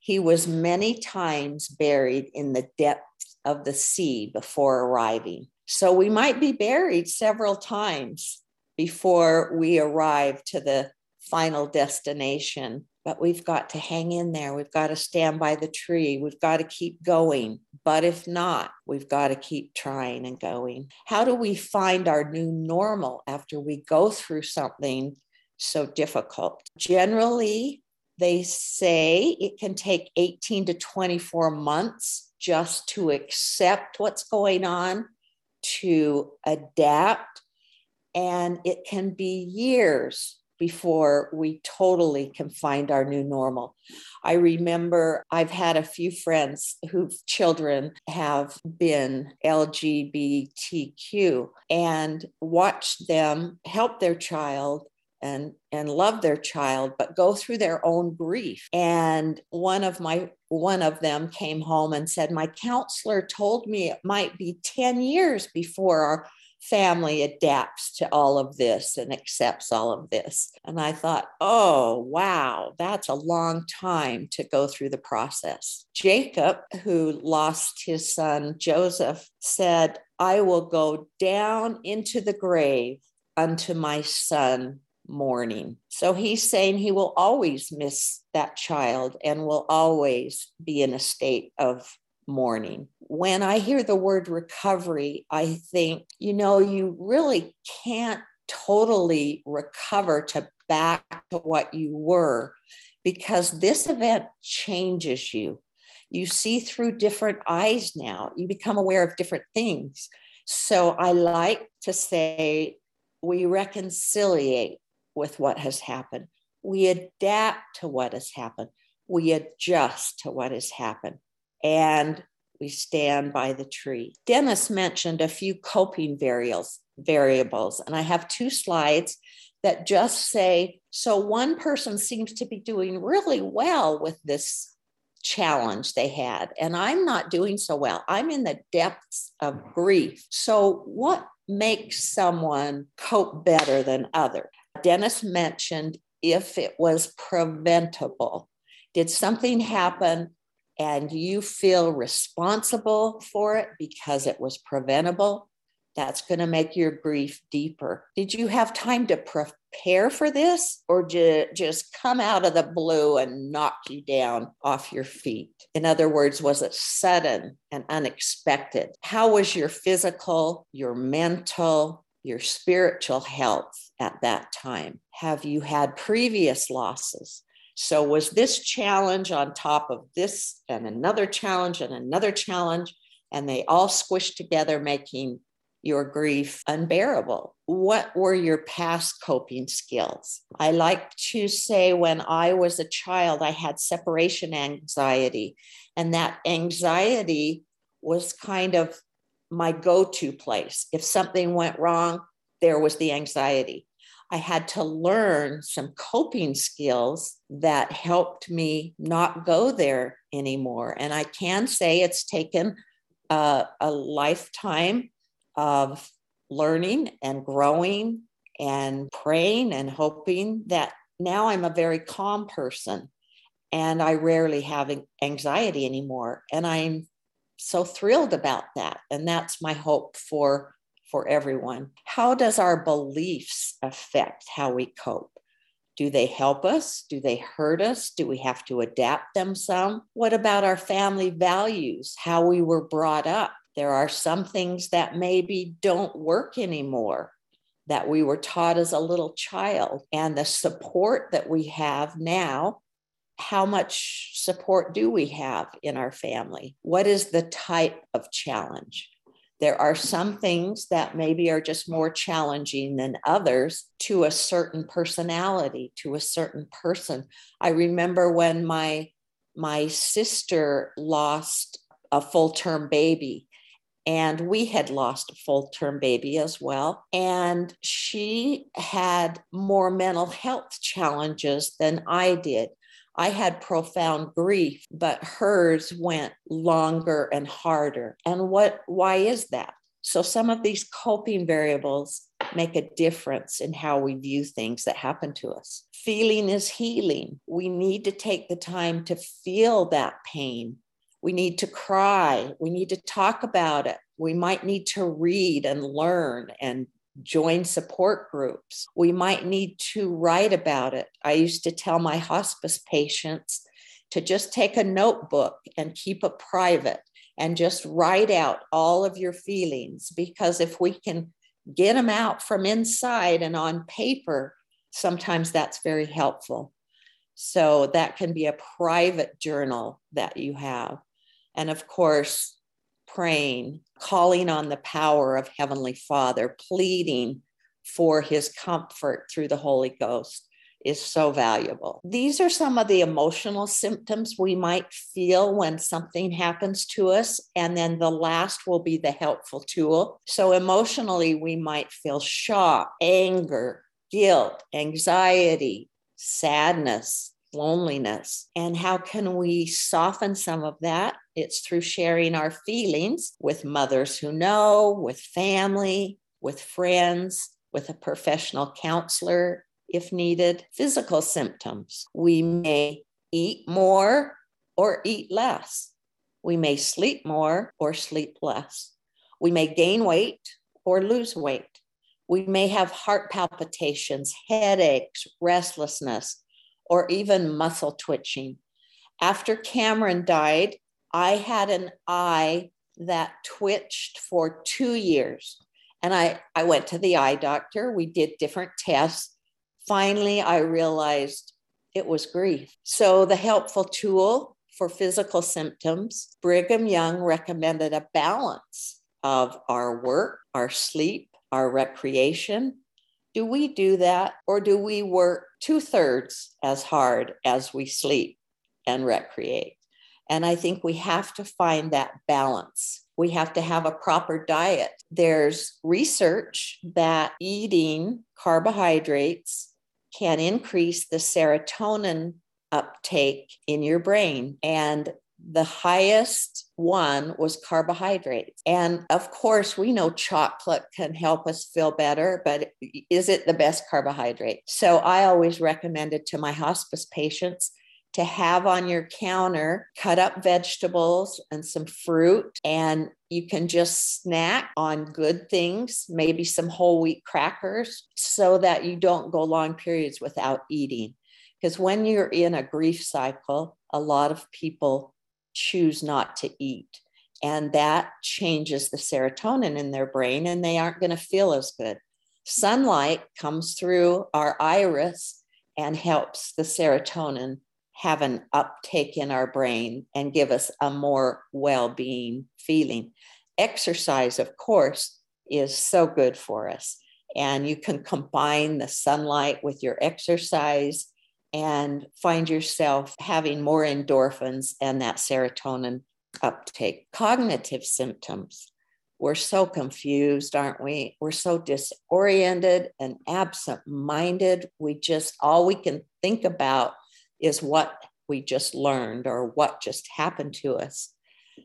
He was many times buried in the depths of the sea before arriving. So we might be buried several times before we arrive to the final destination. But we've got to hang in there. We've got to stand by the tree. We've got to keep going. But if not, we've got to keep trying and going. How do we find our new normal after we go through something so difficult? Generally, they say it can take 18 to 24 months just to accept what's going on, to adapt, and it can be years before we totally can find our new normal. I remember I've had a few friends whose children have been LGBTQ and watched them help their child and and love their child but go through their own grief and one of my one of them came home and said my counselor told me it might be 10 years before our family adapts to all of this and accepts all of this. And I thought, oh, wow, that's a long time to go through the process. Jacob, who lost his son Joseph, said, I will go down into the grave unto my son mourning. So he's saying he will always miss that child and will always be in a state of mourning. When I hear the word recovery, I think, you know, you really can't totally recover to back to what you were because this event changes you. You see through different eyes now, you become aware of different things. So I like to say we reconciliate with what has happened, we adapt to what has happened, we adjust to what has happened and we stand by the tree. Dennis mentioned a few coping variables, variables, and I have two slides that just say so one person seems to be doing really well with this challenge they had, and I'm not doing so well. I'm in the depths of grief. So, what makes someone cope better than others? Dennis mentioned if it was preventable. Did something happen and you feel responsible for it because it was preventable, that's going to make your grief deeper. Did you have time to prepare for this or did just come out of the blue and knock you down off your feet? In other words, was it sudden and unexpected? How was your physical, your mental, your spiritual health at that time? Have you had previous losses? So, was this challenge on top of this and another challenge and another challenge? And they all squished together, making your grief unbearable. What were your past coping skills? I like to say when I was a child, I had separation anxiety, and that anxiety was kind of my go to place. If something went wrong, there was the anxiety. I had to learn some coping skills that helped me not go there anymore. And I can say it's taken uh, a lifetime of learning and growing and praying and hoping that now I'm a very calm person and I rarely have anxiety anymore. And I'm so thrilled about that. And that's my hope for for everyone. How does our beliefs affect how we cope? Do they help us? Do they hurt us? Do we have to adapt them some? What about our family values, how we were brought up? There are some things that maybe don't work anymore that we were taught as a little child, and the support that we have now. How much support do we have in our family? What is the type of challenge? There are some things that maybe are just more challenging than others to a certain personality, to a certain person. I remember when my my sister lost a full term baby And we had lost a full term baby as well. And she had more mental health challenges than I did. I had profound grief, but hers went longer and harder. And what why is that? So some of these coping variables make a difference in how we view things that happen to us. Feeling is healing. We need to take the time to feel that pain. We need to cry. We need to talk about it. We might need to read and learn and join support groups. We might need to write about it. I used to tell my hospice patients to just take a notebook and keep it private and just write out all of your feelings because if we can get them out from inside and on paper, sometimes that's very helpful. So that can be a private journal that you have. And of course, praying, calling on the power of Heavenly Father, pleading for his comfort through the Holy Ghost is so valuable. These are some of the emotional symptoms we might feel when something happens to us. And then the last will be the helpful tool. So, emotionally, we might feel shock, anger, guilt, anxiety, sadness, loneliness. And how can we soften some of that? It's through sharing our feelings with mothers who know, with family, with friends, with a professional counselor, if needed, physical symptoms. We may eat more or eat less. We may sleep more or sleep less. We may gain weight or lose weight. We may have heart palpitations, headaches, restlessness, or even muscle twitching. After Cameron died, I had an eye that twitched for two years. And I, I went to the eye doctor. We did different tests finally I realized it was grief. So the helpful tool for physical symptoms, Brigham Young recommended a balance of our work, our sleep, our recreation. Do we do that or do we work two thirds as hard as we sleep and recreate? And I think we have to find that balance. We have to have a proper diet. There's research that eating carbohydrates can increase the serotonin uptake in your brain. And the highest one was carbohydrates. And of course, we know chocolate can help us feel better, but is it the best carbohydrate? So I always recommended to my hospice patients to have on your counter cut up vegetables and some fruit and you can just snack on good things maybe some whole wheat crackers so that you don't go long periods without eating because when you're in a grief cycle a lot of people choose not to eat and that changes the serotonin in their brain and they aren't going to feel as good sunlight comes through our iris and helps the serotonin have an uptake in our brain and give us a more well being feeling. Exercise, of course, is so good for us. And you can combine the sunlight with your exercise and find yourself having more endorphins and that serotonin uptake. Cognitive symptoms. We're so confused, aren't we? We're so disoriented and absent minded. We just, all we can think about is what we just learned or what just happened to us.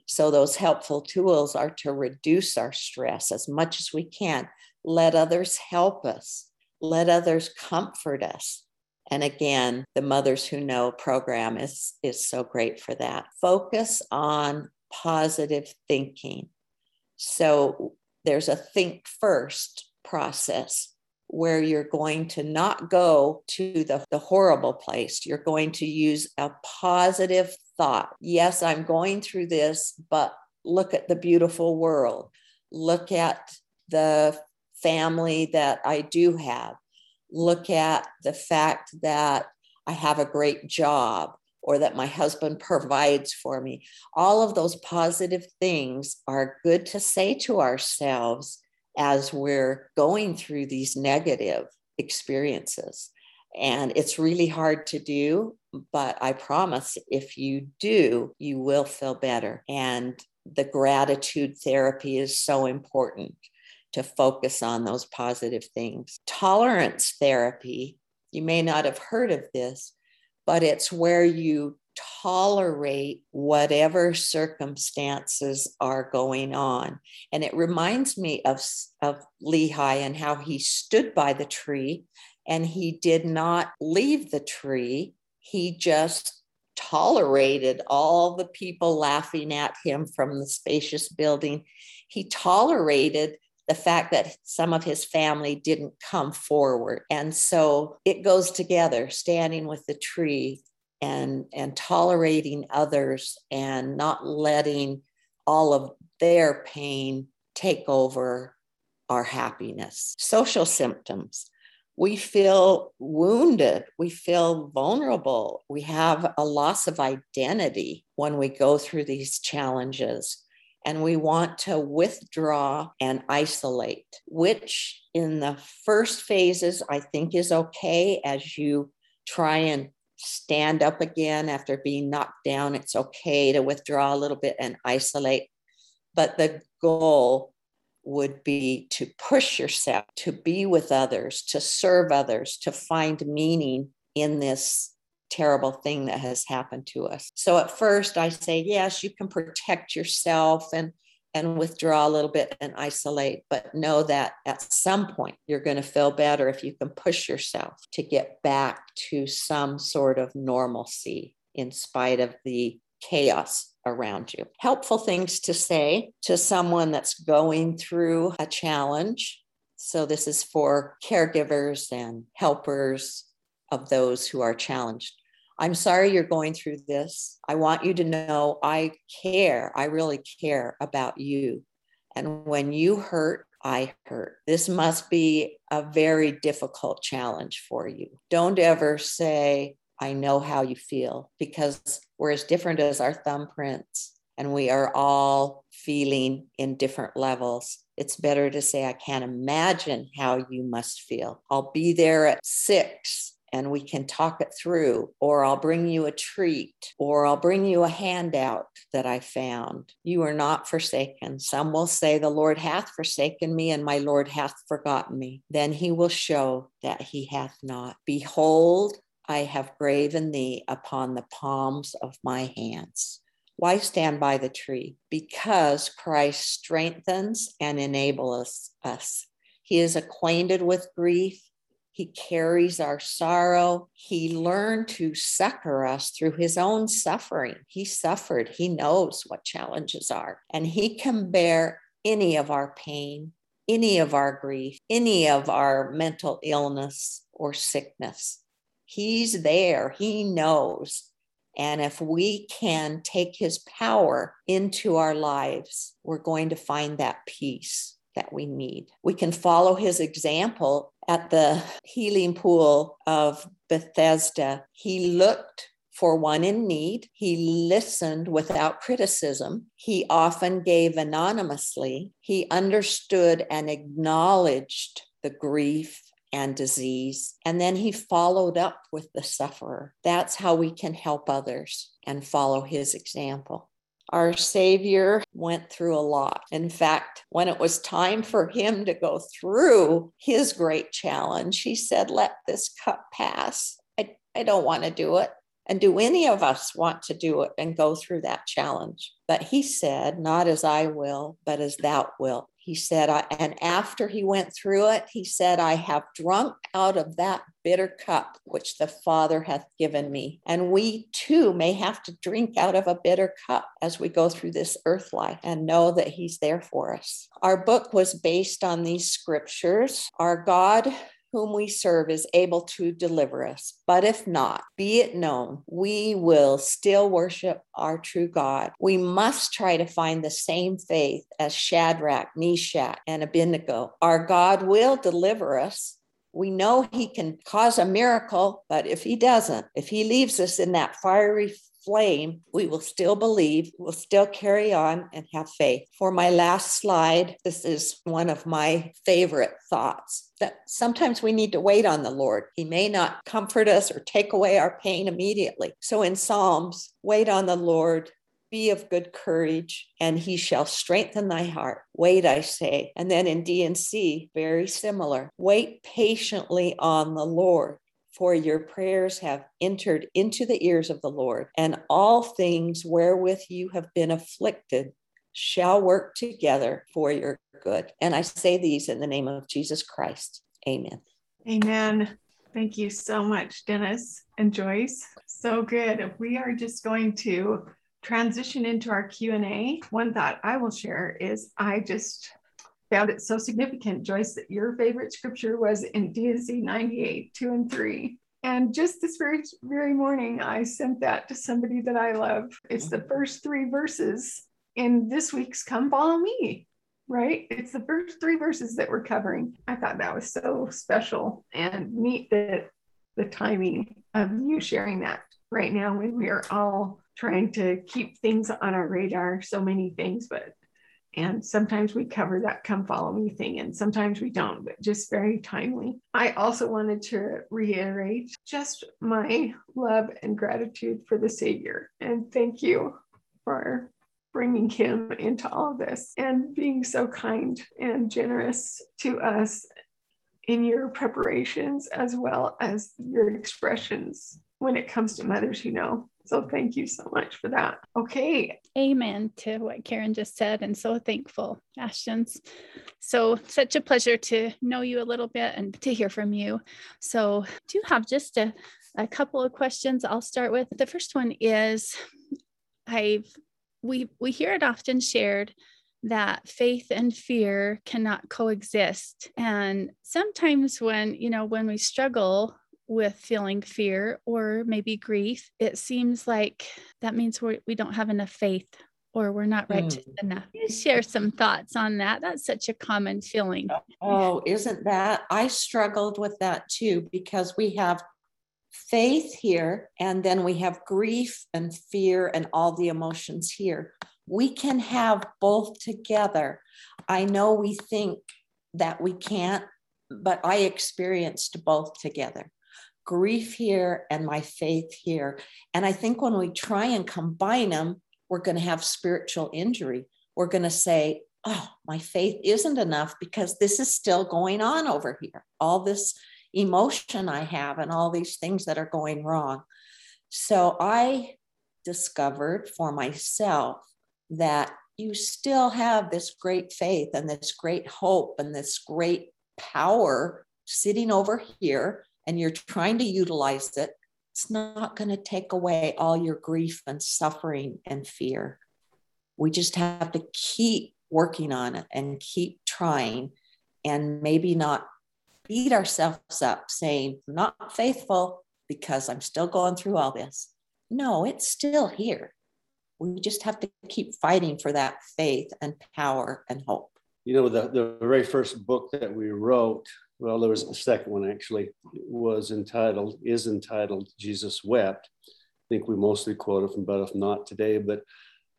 So, those helpful tools are to reduce our stress as much as we can. Let others help us, let others comfort us. And again, the Mothers Who Know program is, is so great for that. Focus on positive thinking. So, there's a think first process where you're going to not go to the, the horrible place. You're going to use a positive thought. Yes, I'm going through this, but look at the beautiful world. Look at the family that I do have. Look at the fact that I have a great job or that my husband provides for me. All of those positive things are good to say to ourselves as we're going through these negative experiences. And it's really hard to do, but I promise if you do, you will feel better. And the gratitude therapy is so important to focus on those positive things. Tolerance therapy, you may not have heard of this, but it's where you tolerate whatever circumstances are going on. And it reminds me of, of Lehi and how he stood by the tree and he did not leave the tree. He just tolerated all the people laughing at him from the spacious building. He tolerated the fact that some of his family didn't come forward. And so it goes together, standing with the tree and, and tolerating others and not letting all of their pain take over our happiness. Social symptoms. We feel wounded. We feel vulnerable. We have a loss of identity when we go through these challenges and we want to withdraw and isolate, which in the first phases I think is okay as you try and stand up again after being knocked down. It's okay to withdraw a little bit and isolate. But the goal would be to push yourself, to be with others, to serve others, to find meaning in this terrible thing that has happened to us. So at first I say, yes, you can protect yourself and and withdraw a little bit and isolate, but know that at some point you're going to feel better if you can push yourself to get back to some sort of normalcy in spite of the chaos around you. Helpful things to say to someone that's going through a challenge. So, this is for caregivers and helpers of those who are challenged. I'm sorry you're going through this. I want you to know I care. I really care about you. And when you hurt, I hurt. This must be a very difficult challenge for you. Don't ever say, I know how you feel, because we're as different as our thumbprints and we are all feeling in different levels. It's better to say, I can't imagine how you must feel. I'll be there at six and we can talk it through, or I'll bring you a treat, or I'll bring you a handout that I found. You are not forsaken. Some will say, The Lord hath forsaken me, and my Lord hath forgotten me. Then he will show that he hath not. Behold, I have graven thee upon the palms of my hands. Why stand by the tree? Because Christ strengthens and enables us. He is acquainted with grief he carries our sorrow. He learned to succor us through his own suffering. He suffered. He knows what challenges are, and he can bear any of our pain, any of our grief, any of our mental illness or sickness. He's there. He knows. And if we can take his power into our lives, we're going to find that peace that we need. We can follow his example at the healing pool of Bethesda, he looked for one in need. He listened without criticism. He often gave anonymously. He understood and acknowledged the grief and disease. And then he followed up with the sufferer. That's how we can help others and follow his example. Our Savior went through a lot. In fact, when it was time for him to go through his great challenge, he said, Let this cup pass. I, I don't want to do it. And do any of us want to do it and go through that challenge? But he said, Not as I will, but as thou wilt. He said, I, and after he went through it, he said, I have drunk out of that bitter cup which the Father hath given me. And we too may have to drink out of a bitter cup as we go through this earth life and know that he's there for us. Our book was based on these scriptures. Our God whom we serve is able to deliver us. But if not, be it known, we will still worship our true God. We must try to find the same faith as Shadrach, Meshach, and Abednego. Our God will deliver us. We know he can cause a miracle, but if he doesn't, if he leaves us in that fiery flame, we will still believe, we'll still carry on and have faith. For my last slide, this is one of my favorite thoughts that sometimes we need to wait on the Lord. He may not comfort us or take away our pain immediately. So in Psalms, wait on the Lord be of good courage, and he shall strengthen thy heart. Wait, I say. And then in D and C, very similar. Wait patiently on the Lord for your prayers have entered into the ears of the Lord, and all things wherewith you have been afflicted shall work together for your good. And I say these in the name of Jesus Christ. Amen. Amen. Thank you so much, Dennis and Joyce. So good. We are just going to transition into our Q&A. One thought I will share is I just found it so significant, Joyce, that your favorite scripture was in D&C 98, 2 and 3. And just this very, very morning, I sent that to somebody that I love. It's the first three verses in this week's Come Follow Me, right? It's the first three verses that we're covering. I thought that was so special and neat that the timing of you sharing that right now when we are all trying to keep things on our radar, so many things, but and sometimes we cover that come follow me thing, and sometimes we don't, but just very timely. I also wanted to reiterate just my love and gratitude for the Savior. And thank you for bringing him into all of this and being so kind and generous to us in your preparations as well as your expressions when it comes to mothers you know. So thank you so much for that. Okay. Amen to what Karen just said, and so thankful, Ashton's. So such a pleasure to know you a little bit and to hear from you. So do have just a, a couple of questions I'll start with. The first one is I've we we hear it often shared that faith and fear cannot coexist and sometimes when you know when we struggle with feeling fear or maybe grief, it seems like that means we're, we don't have enough faith or we're not righteous mm. enough. You share some thoughts on that. That's such a common feeling. Oh, isn't that? I struggled with that too because we have faith here and then we have grief and fear and all the emotions here. We can have both together. I know we think that we can't, but I experienced both together grief here and my faith here. And I think when we try and combine them, we're going to have spiritual injury. We're going to say, oh, my faith isn't enough because this is still going on over here. All this emotion I have and all these things that are going wrong. So I discovered for myself that you still have this great faith and this great hope and this great power sitting over here and you're trying to utilize it, it's not going to take away all your grief and suffering and fear. We just have to keep working on it and keep trying and maybe not beat ourselves up saying, I'm not faithful because I'm still going through all this. No, it's still here. We just have to keep fighting for that faith and power and hope. You know, the, the very first book that we wrote well, there was a second one actually, was entitled, is entitled Jesus Wept. I think we mostly quote it from But If Not Today, but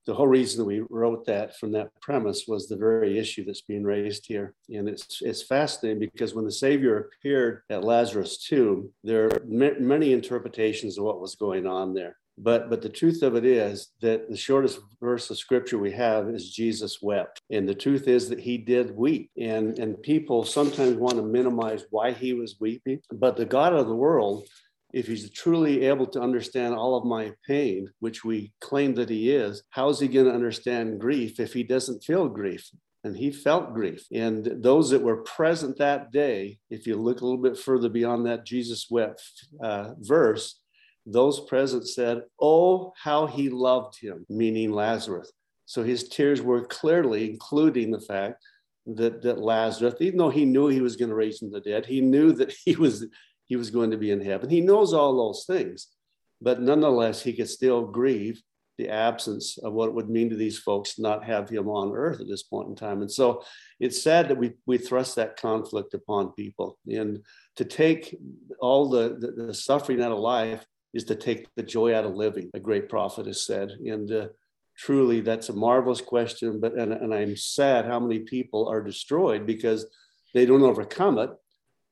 the whole reason that we wrote that from that premise was the very issue that's being raised here. And it's, it's fascinating because when the Savior appeared at Lazarus' tomb, there are many interpretations of what was going on there. But but the truth of it is that the shortest verse of scripture we have is Jesus wept. And the truth is that he did weep. And and people sometimes want to minimize why he was weeping. But the God of the world, if he's truly able to understand all of my pain, which we claim that he is, how is he going to understand grief if he doesn't feel grief? and he felt grief. And those that were present that day, if you look a little bit further beyond that Jesus wept uh, verse, those present said, Oh, how he loved him, meaning Lazarus. So his tears were clearly including the fact that, that Lazarus, even though he knew he was going to raise from the dead, he knew that he was, he was going to be in heaven. He knows all those things, but nonetheless, he could still grieve the absence of what it would mean to these folks not have him on earth at this point in time. And so it's sad that we, we thrust that conflict upon people and to take all the, the, the suffering out of life is to take the joy out of living, a great prophet has said. And uh, truly, that's a marvelous question. But and, and I'm sad how many people are destroyed because they don't overcome it.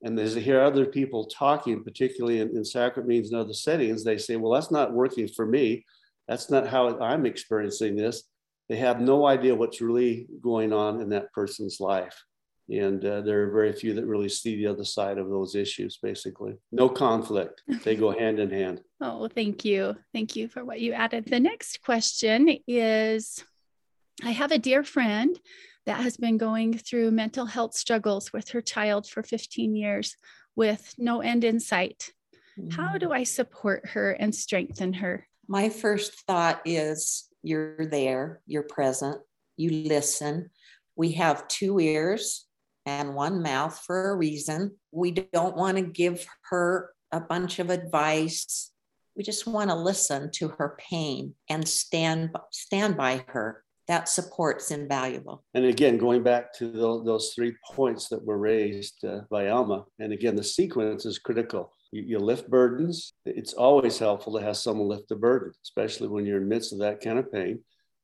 And as I hear other people talking, particularly in, in sacrament and other settings, they say, well, that's not working for me. That's not how I'm experiencing this. They have no idea what's really going on in that person's life. And uh, there are very few that really see the other side of those issues, basically. No conflict, they go hand in hand. Oh, thank you. Thank you for what you added. The next question is I have a dear friend that has been going through mental health struggles with her child for 15 years with no end in sight. How do mm. I support her and strengthen her? My first thought is you're there, you're present, you listen. We have two ears and one mouth for a reason. We don't want to give her a bunch of advice. We just want to listen to her pain and stand stand by her. That support's invaluable. And again, going back to the, those three points that were raised uh, by Alma, and again, the sequence is critical. You, you lift burdens. It's always helpful to have someone lift the burden, especially when you're in the midst of that kind of pain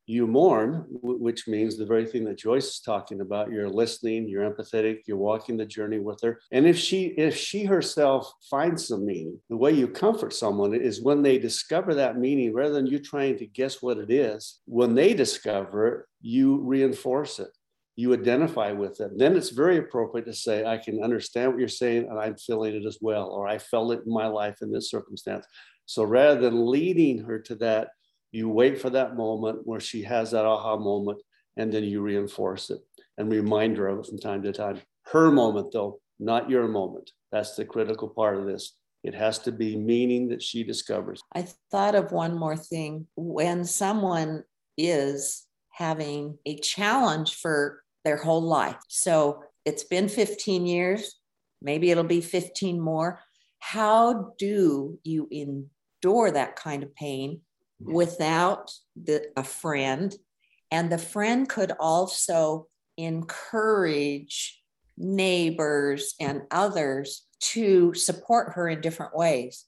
you mourn, which means the very thing that Joyce is talking about. You're listening, you're empathetic, you're walking the journey with her. And if she if she herself finds some meaning, the way you comfort someone is when they discover that meaning, rather than you trying to guess what it is. When they discover it, you reinforce it. You identify with it. Then it's very appropriate to say, I can understand what you're saying, and I'm feeling it as well, or I felt it in my life in this circumstance. So rather than leading her to that you wait for that moment where she has that aha moment, and then you reinforce it and remind her of it from time to time. Her moment, though, not your moment. That's the critical part of this. It has to be meaning that she discovers. I thought of one more thing. When someone is having a challenge for their whole life, so it's been 15 years, maybe it'll be 15 more. How do you endure that kind of pain without the, a friend. And the friend could also encourage neighbors and others to support her in different ways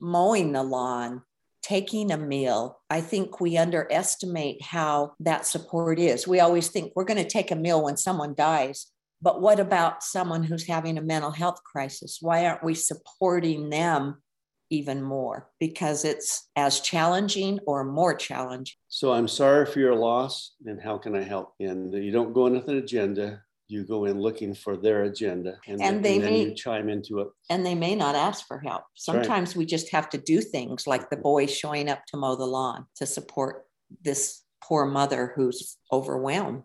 mowing the lawn, taking a meal. I think we underestimate how that support is. We always think we're going to take a meal when someone dies. But what about someone who's having a mental health crisis? Why aren't we supporting them even more because it's as challenging or more challenging. So I'm sorry for your loss and how can I help? And you don't go in with an agenda. You go in looking for their agenda and, and they and may, you chime into it. And they may not ask for help. Sometimes right. we just have to do things like the boy showing up to mow the lawn to support this poor mother who's overwhelmed.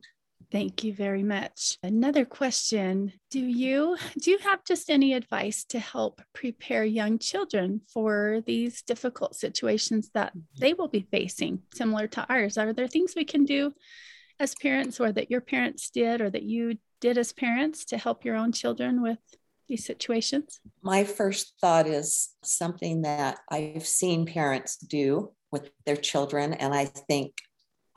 Thank you very much. Another question. Do you do you have just any advice to help prepare young children for these difficult situations that mm-hmm. they will be facing similar to ours? Are there things we can do as parents or that your parents did or that you did as parents to help your own children with these situations? My first thought is something that I've seen parents do with their children and I think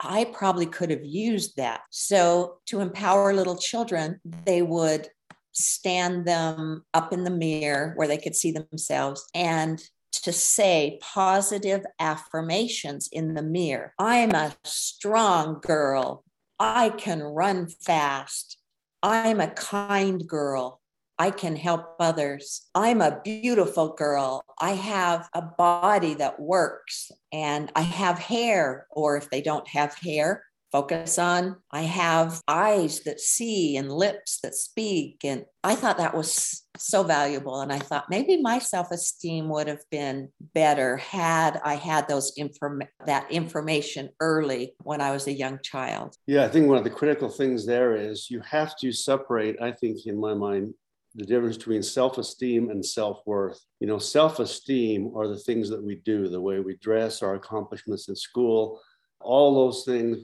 I probably could have used that. So, to empower little children, they would stand them up in the mirror where they could see themselves and to say positive affirmations in the mirror. I'm a strong girl. I can run fast. I'm a kind girl. I can help others. I'm a beautiful girl. I have a body that works and I have hair, or if they don't have hair, focus on I have eyes that see and lips that speak. And I thought that was so valuable. And I thought maybe my self esteem would have been better had I had those inform- that information early when I was a young child. Yeah, I think one of the critical things there is you have to separate, I think, in my mind, the difference between self-esteem and self-worth. You know, self-esteem are the things that we do, the way we dress, our accomplishments in school, all those things,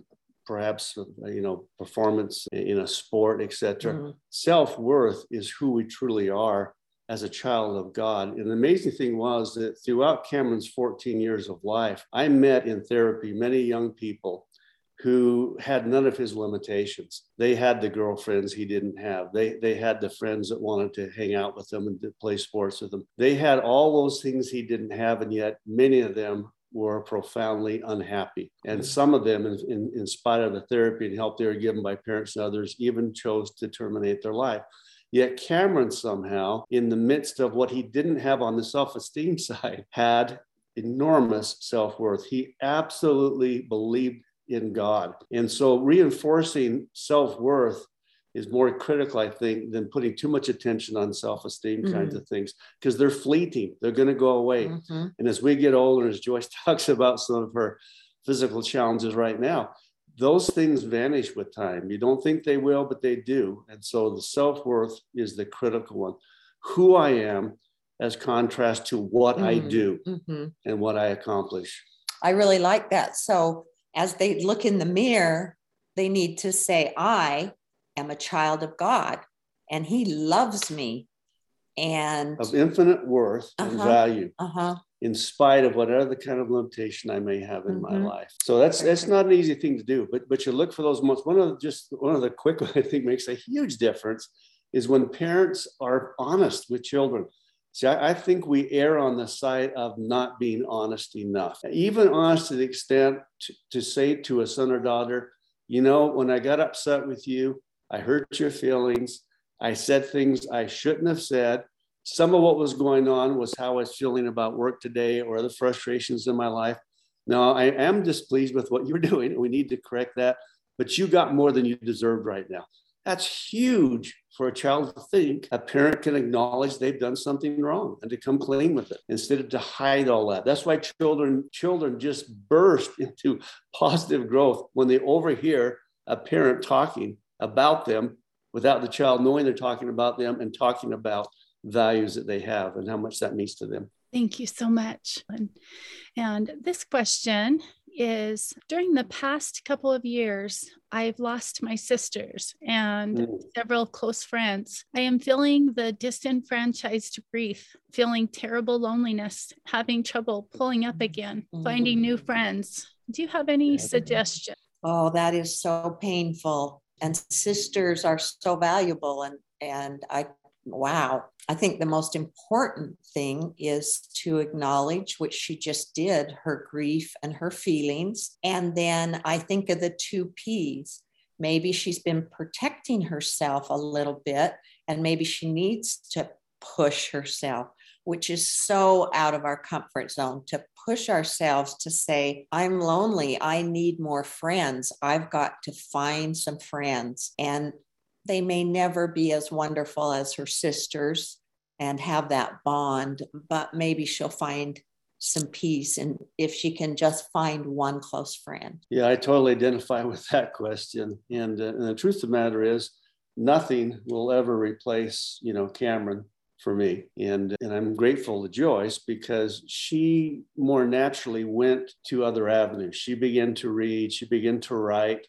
perhaps you know, performance in a sport, etc. Mm-hmm. Self-worth is who we truly are as a child of God. And the amazing thing was that throughout Cameron's 14 years of life, I met in therapy many young people who had none of his limitations. They had the girlfriends he didn't have. They, they had the friends that wanted to hang out with them and to play sports with them. They had all those things he didn't have, and yet many of them were profoundly unhappy. And hmm. some of them, in, in, in spite of the therapy and help they were given by parents and others, even chose to terminate their life. Yet Cameron somehow, in the midst of what he didn't have on the self esteem side, had enormous self worth. He absolutely believed in God. And so reinforcing self worth is more critical, I think, than putting too much attention on self esteem mm-hmm. kinds of things because they're fleeting, they're going to go away. Mm-hmm. And as we get older, as Joyce talks about some of her physical challenges right now, those things vanish with time. You don't think they will, but they do. And so the self worth is the critical one. Who I am as contrast to what mm-hmm. I do mm-hmm. and what I accomplish. I really like that. So as they look in the mirror, they need to say, I am a child of God and he loves me. And of infinite worth uh-huh, and value. Uh-huh in spite of whatever the kind of limitation I may have in mm-hmm. my life. So that's that's not an easy thing to do, but but you look for those moments. One of the, just one of the quick I think makes a huge difference is when parents are honest with children. See, I, I think we err on the side of not being honest enough, even honest to the extent to, to say to a son or daughter, you know, when I got upset with you, I hurt your feelings. I said things I shouldn't have said some of what was going on was how I was feeling about work today or the frustrations in my life. Now, I am displeased with what you're doing. We need to correct that. But you got more than you deserved right now. That's huge for a child to think a parent can acknowledge they've done something wrong and to come clean with it instead of to hide all that. That's why children children just burst into positive growth when they overhear a parent talking about them without the child knowing they're talking about them and talking about values that they have and how much that means to them. Thank you so much. And, and this question is during the past couple of years, I've lost my sisters and mm. several close friends. I am feeling the disenfranchised grief, feeling terrible loneliness, having trouble pulling up again, mm. finding new friends. Do you have any suggestions? Oh, that is so painful. And sisters are so valuable. And and I wow. I think the most important thing is to acknowledge, which she just did, her grief and her feelings. And then I think of the two P's. Maybe she's been protecting herself a little bit, and maybe she needs to push herself, which is so out of our comfort zone to push ourselves to say, I'm lonely. I need more friends. I've got to find some friends. And they may never be as wonderful as her sisters and have that bond, but maybe she'll find some peace and if she can just find one close friend. Yeah, I totally identify with that question. And, uh, and the truth of the matter is, nothing will ever replace, you know, Cameron for me. And, and I'm grateful to Joyce because she more naturally went to other avenues. She began to read, she began to write,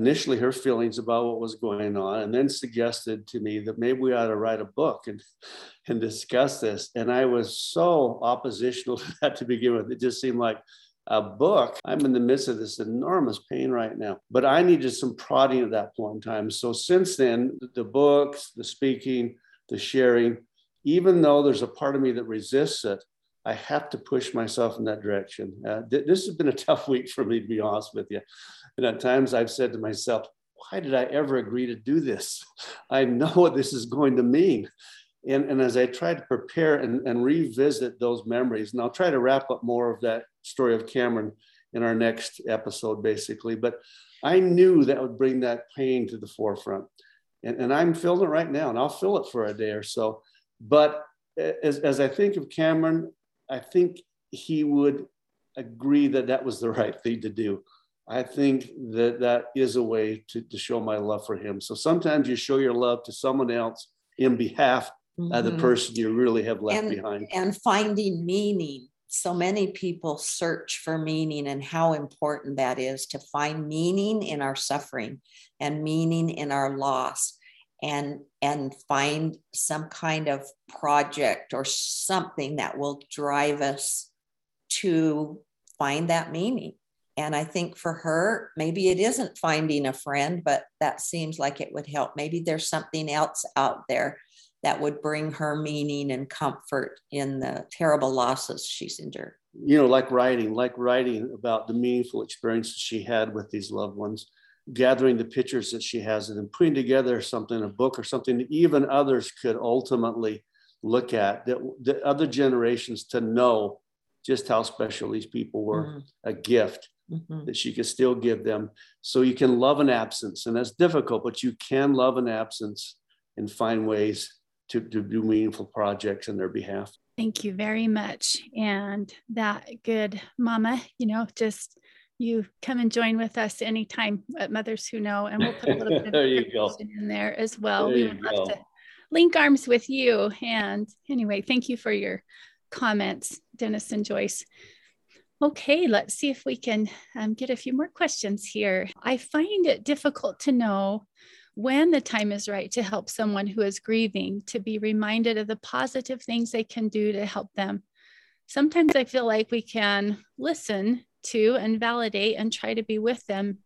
initially her feelings about what was going on and then suggested to me that maybe we ought to write a book and, and discuss this. And I was so oppositional to that to begin with. It just seemed like a book. I'm in the midst of this enormous pain right now, but I needed some prodding at that point in time. So since then, the books, the speaking, the sharing, even though there's a part of me that resists it, I have to push myself in that direction. Uh, th- this has been a tough week for me, to be honest with you. And at times I've said to myself, why did I ever agree to do this? I know what this is going to mean. And, and as I try to prepare and, and revisit those memories, and I'll try to wrap up more of that story of Cameron in our next episode, basically. But I knew that would bring that pain to the forefront. And, and I'm feeling it right now, and I'll feel it for a day or so. But as, as I think of Cameron, I think he would agree that that was the right thing to do. I think that that is a way to, to show my love for him. So sometimes you show your love to someone else in behalf mm-hmm. of the mm-hmm. person you really have left and, behind. And finding meaning. So many people search for meaning and how important that is to find meaning in our suffering and meaning in our loss and and find some kind of project or something that will drive us to find that meaning and I think for her, maybe it isn't finding a friend, but that seems like it would help. Maybe there's something else out there that would bring her meaning and comfort in the terrible losses she's endured. You know, like writing, like writing about the meaningful experiences she had with these loved ones, gathering the pictures that she has and putting together something, a book or something that even others could ultimately look at, that, that other generations to know just how special these people were, mm-hmm. a gift mm-hmm. that she could still give them. So you can love an absence, and that's difficult, but you can love an absence and find ways to, to do meaningful projects on their behalf. Thank you very much. And that good mama, you know, just you come and join with us anytime at Mothers Who Know, and we'll put a little bit of there go. in there as well. There we would love to link arms with you. And anyway, thank you for your comments, Dennis and Joyce. Okay, let's see if we can um, get a few more questions here. I find it difficult to know when the time is right to help someone who is grieving, to be reminded of the positive things they can do to help them. Sometimes I feel like we can listen to and validate and try to be with them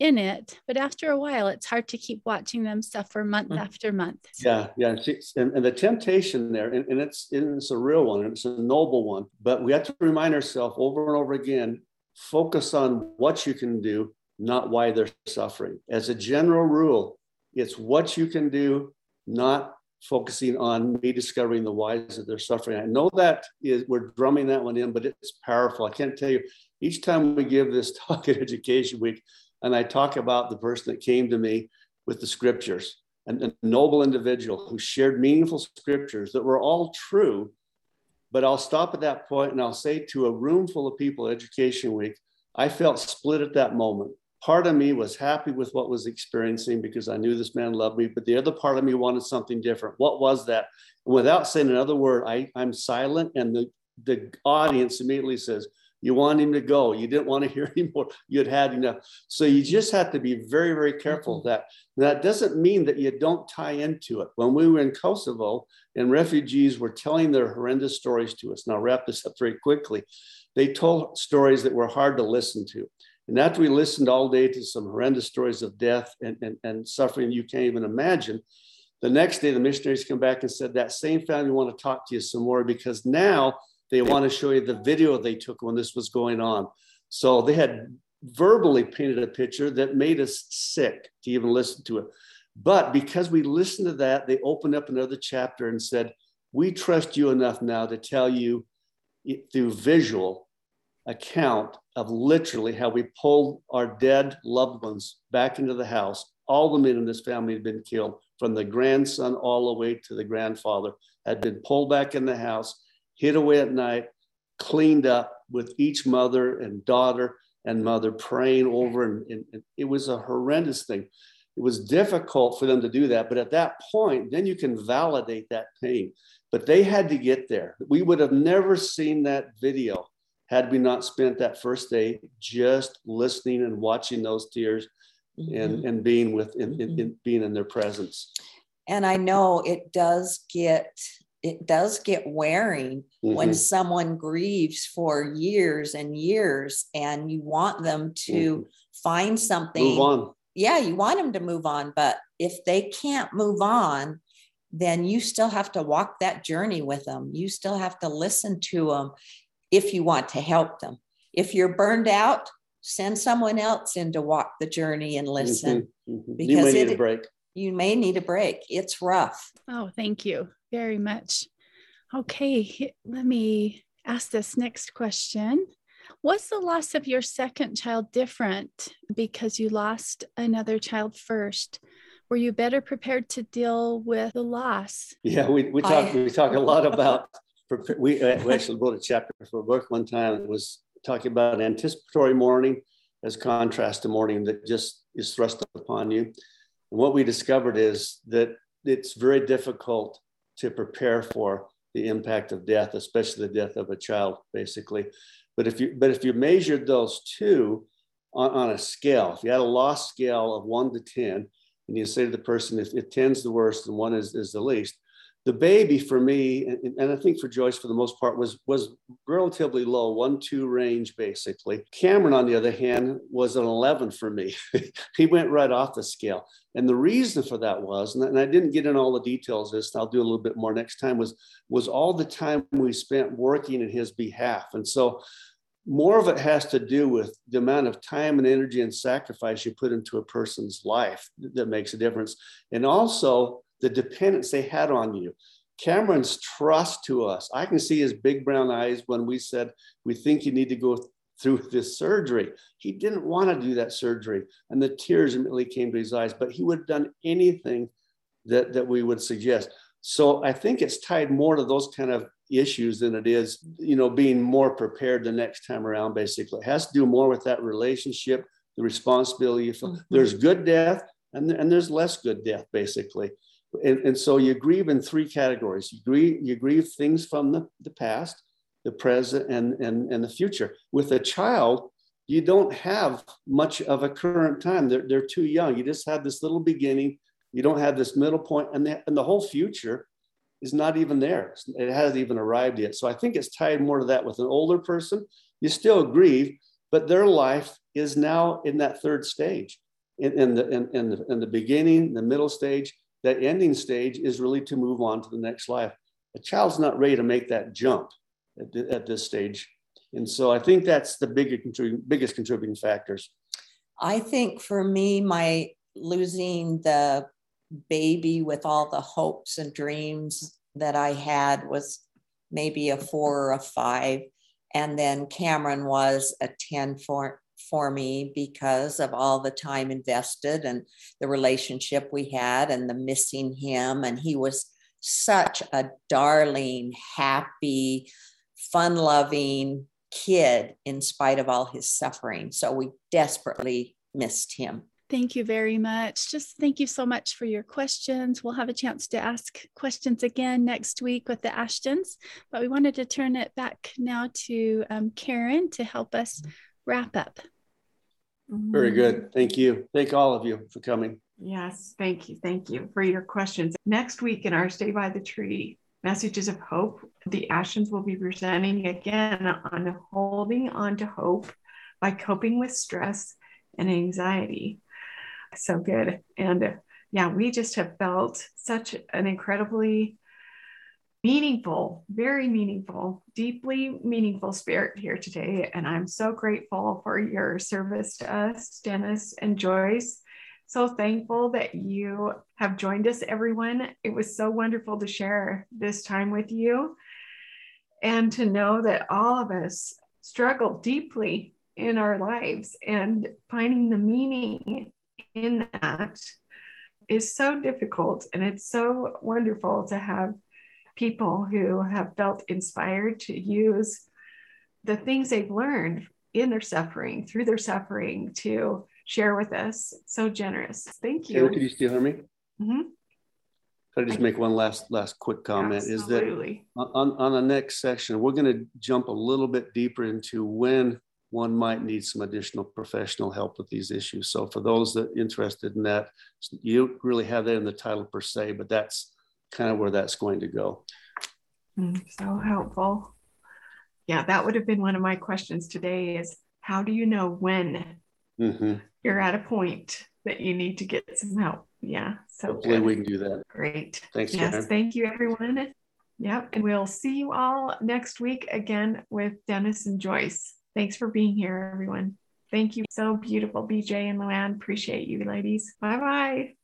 in it. But after a while it's hard to keep watching them suffer month mm-hmm. after month. Yeah yeah and, and the temptation there and, and it's it's a real one it's a noble one but we have to remind ourselves over and over again focus on what you can do not why they're suffering. As a general rule it's what you can do not focusing on me discovering the whys that they're suffering. I know that is we're drumming that one in but it's powerful. I can't tell you each time we give this talk at education week and I talk about the person that came to me with the scriptures, and a noble individual who shared meaningful scriptures that were all true. But I'll stop at that point and I'll say to a room full of people at Education Week, I felt split at that moment. Part of me was happy with what was experiencing because I knew this man loved me, but the other part of me wanted something different. What was that? And without saying another word, I, I'm silent, and the, the audience immediately says, you want him to go. You didn't want to hear anymore. You'd had enough. So you just have to be very, very careful of that. That doesn't mean that you don't tie into it. When we were in Kosovo and refugees were telling their horrendous stories to us, and I'll wrap this up very quickly, they told stories that were hard to listen to. And after we listened all day to some horrendous stories of death and, and, and suffering you can't even imagine, the next day the missionaries come back and said, That same family want to talk to you some more because now they want to show you the video they took when this was going on. So they had verbally painted a picture that made us sick to even listen to it. But because we listened to that, they opened up another chapter and said, We trust you enough now to tell you through visual account of literally how we pulled our dead loved ones back into the house. All the men in this family had been killed, from the grandson all the way to the grandfather, had been pulled back in the house hid away at night, cleaned up with each mother and daughter and mother praying over. And, and, and, it was a horrendous thing. It was difficult for them to do that. But at that point, then you can validate that pain. But they had to get there. We would have never seen that video had we not spent that first day just listening and watching those tears mm-hmm. and, and being with in, in, in, being in their presence. And I know it does get it does get wearing mm-hmm. when someone grieves for years and years and you want them to mm-hmm. find something move on. yeah you want them to move on but if they can't move on then you still have to walk that journey with them you still have to listen to them if you want to help them if you're burned out send someone else in to walk the journey and listen mm-hmm. mm-hmm. because you may need a break you may need a break it's rough oh thank you very much. Okay, let me ask this next question. Was the loss of your second child different because you lost another child first? Were you better prepared to deal with the loss? Yeah, we, we talk I... we talk a lot about we, uh, we actually wrote a chapter for a book one time that was talking about anticipatory mourning as contrast to mourning that just is thrust upon you. And what we discovered is that it's very difficult to prepare for the impact of death, especially the death of a child, basically. But if you but if you measured those two on, on a scale, if you had a loss scale of one to 10, and you say to the person, if, if 10's the worst and one is, is the least, the baby for me, and, and, I think for Joyce for the most part, was was relatively low, one two range basically. Cameron, on the other hand, was an 11 for me. he went right off the scale, and the reason for that was, and I didn't get in all the details this. I'll do a little bit more next time. Was was all the time we spent working in his behalf, and so more of it has to do with the amount of time and energy and sacrifice you put into a person's life that makes a difference, and also the dependence they had on you. Cameron's trust to us. I can see his big brown eyes when we said, We think you need to go through this surgery. He didn't want to do that surgery. And the tears immediately came to his eyes, but he would have done anything that, that we would suggest. So I think it's tied more to those kind of issues than it is, you know, being more prepared the next time around, basically. It has to do more with that relationship, the responsibility. Mm-hmm. There's good death and, and there's less good death, basically. And, and so you grieve in three categories. You grieve, you grieve things from the, the past, the present, and, and, and the future. With a child, you don't have much of a current time. They're, they're too young. You just have this little beginning. You don't have this middle point, and the, and the whole future is not even there. It hasn't even arrived yet. So I think it's tied more to that. With an older person, you still grieve, but their life is now in that third stage. In, in the, in, in, the, in the beginning, the middle stage, that ending stage is really to move on to the next life. A child's not ready to make that jump at, the, at this stage. And so I think that's the bigger, biggest contributing factors. I think for me, my losing the baby with all the hopes and dreams that I had was maybe a four or a five. And then Cameron was a 10 for, for me because of all the time invested and the relationship we had and the missing him. And he was such a darling, happy, fun loving kid in spite of all his suffering. So we desperately missed him. Thank you very much. Just thank you so much for your questions. We'll have a chance to ask questions again next week with the Ashtons, but we wanted to turn it back now to um, Karen to help us wrap up. Very mm-hmm. good. Thank you. Thank all of you for coming. Yes, thank you. Thank you for your questions. Next week in our Stay by the Tree Messages of Hope, the Ashtons will be presenting again on holding on to hope by coping with stress and anxiety so good. And yeah, we just have felt such an incredibly meaningful, very meaningful, deeply meaningful spirit here today. And I'm so grateful for your service to us, Dennis and Joyce. So thankful that you have joined us, everyone. It was so wonderful to share this time with you and to know that all of us struggle deeply in our lives and finding the meaning in that is so difficult. And it's so wonderful to have people who have felt inspired to use the things they've learned in their suffering, through their suffering, to share with us. So generous. Thank you. Could you still hear me? Mm-hmm. Could I just make one last last quick comment? Absolutely. Is that on, on the next section, we're going to jump a little bit deeper into when one might need some additional professional help with these issues. So for those that are interested in that, you don't really have that in the title per se, but that's kind of where that's going to go. Mm, so helpful. Yeah, that would have been one of my questions today is how do you know when mm-hmm. you're at a point that you need to get some help? Yeah. So hopefully good. we can do that. Great. Thanks. Yes. Karen. Thank you, everyone. Yep. And we'll see you all next week again with Dennis and Joyce. Thanks for being here, everyone. Thank you. So beautiful, BJ and Luann. Appreciate you, ladies. Bye bye.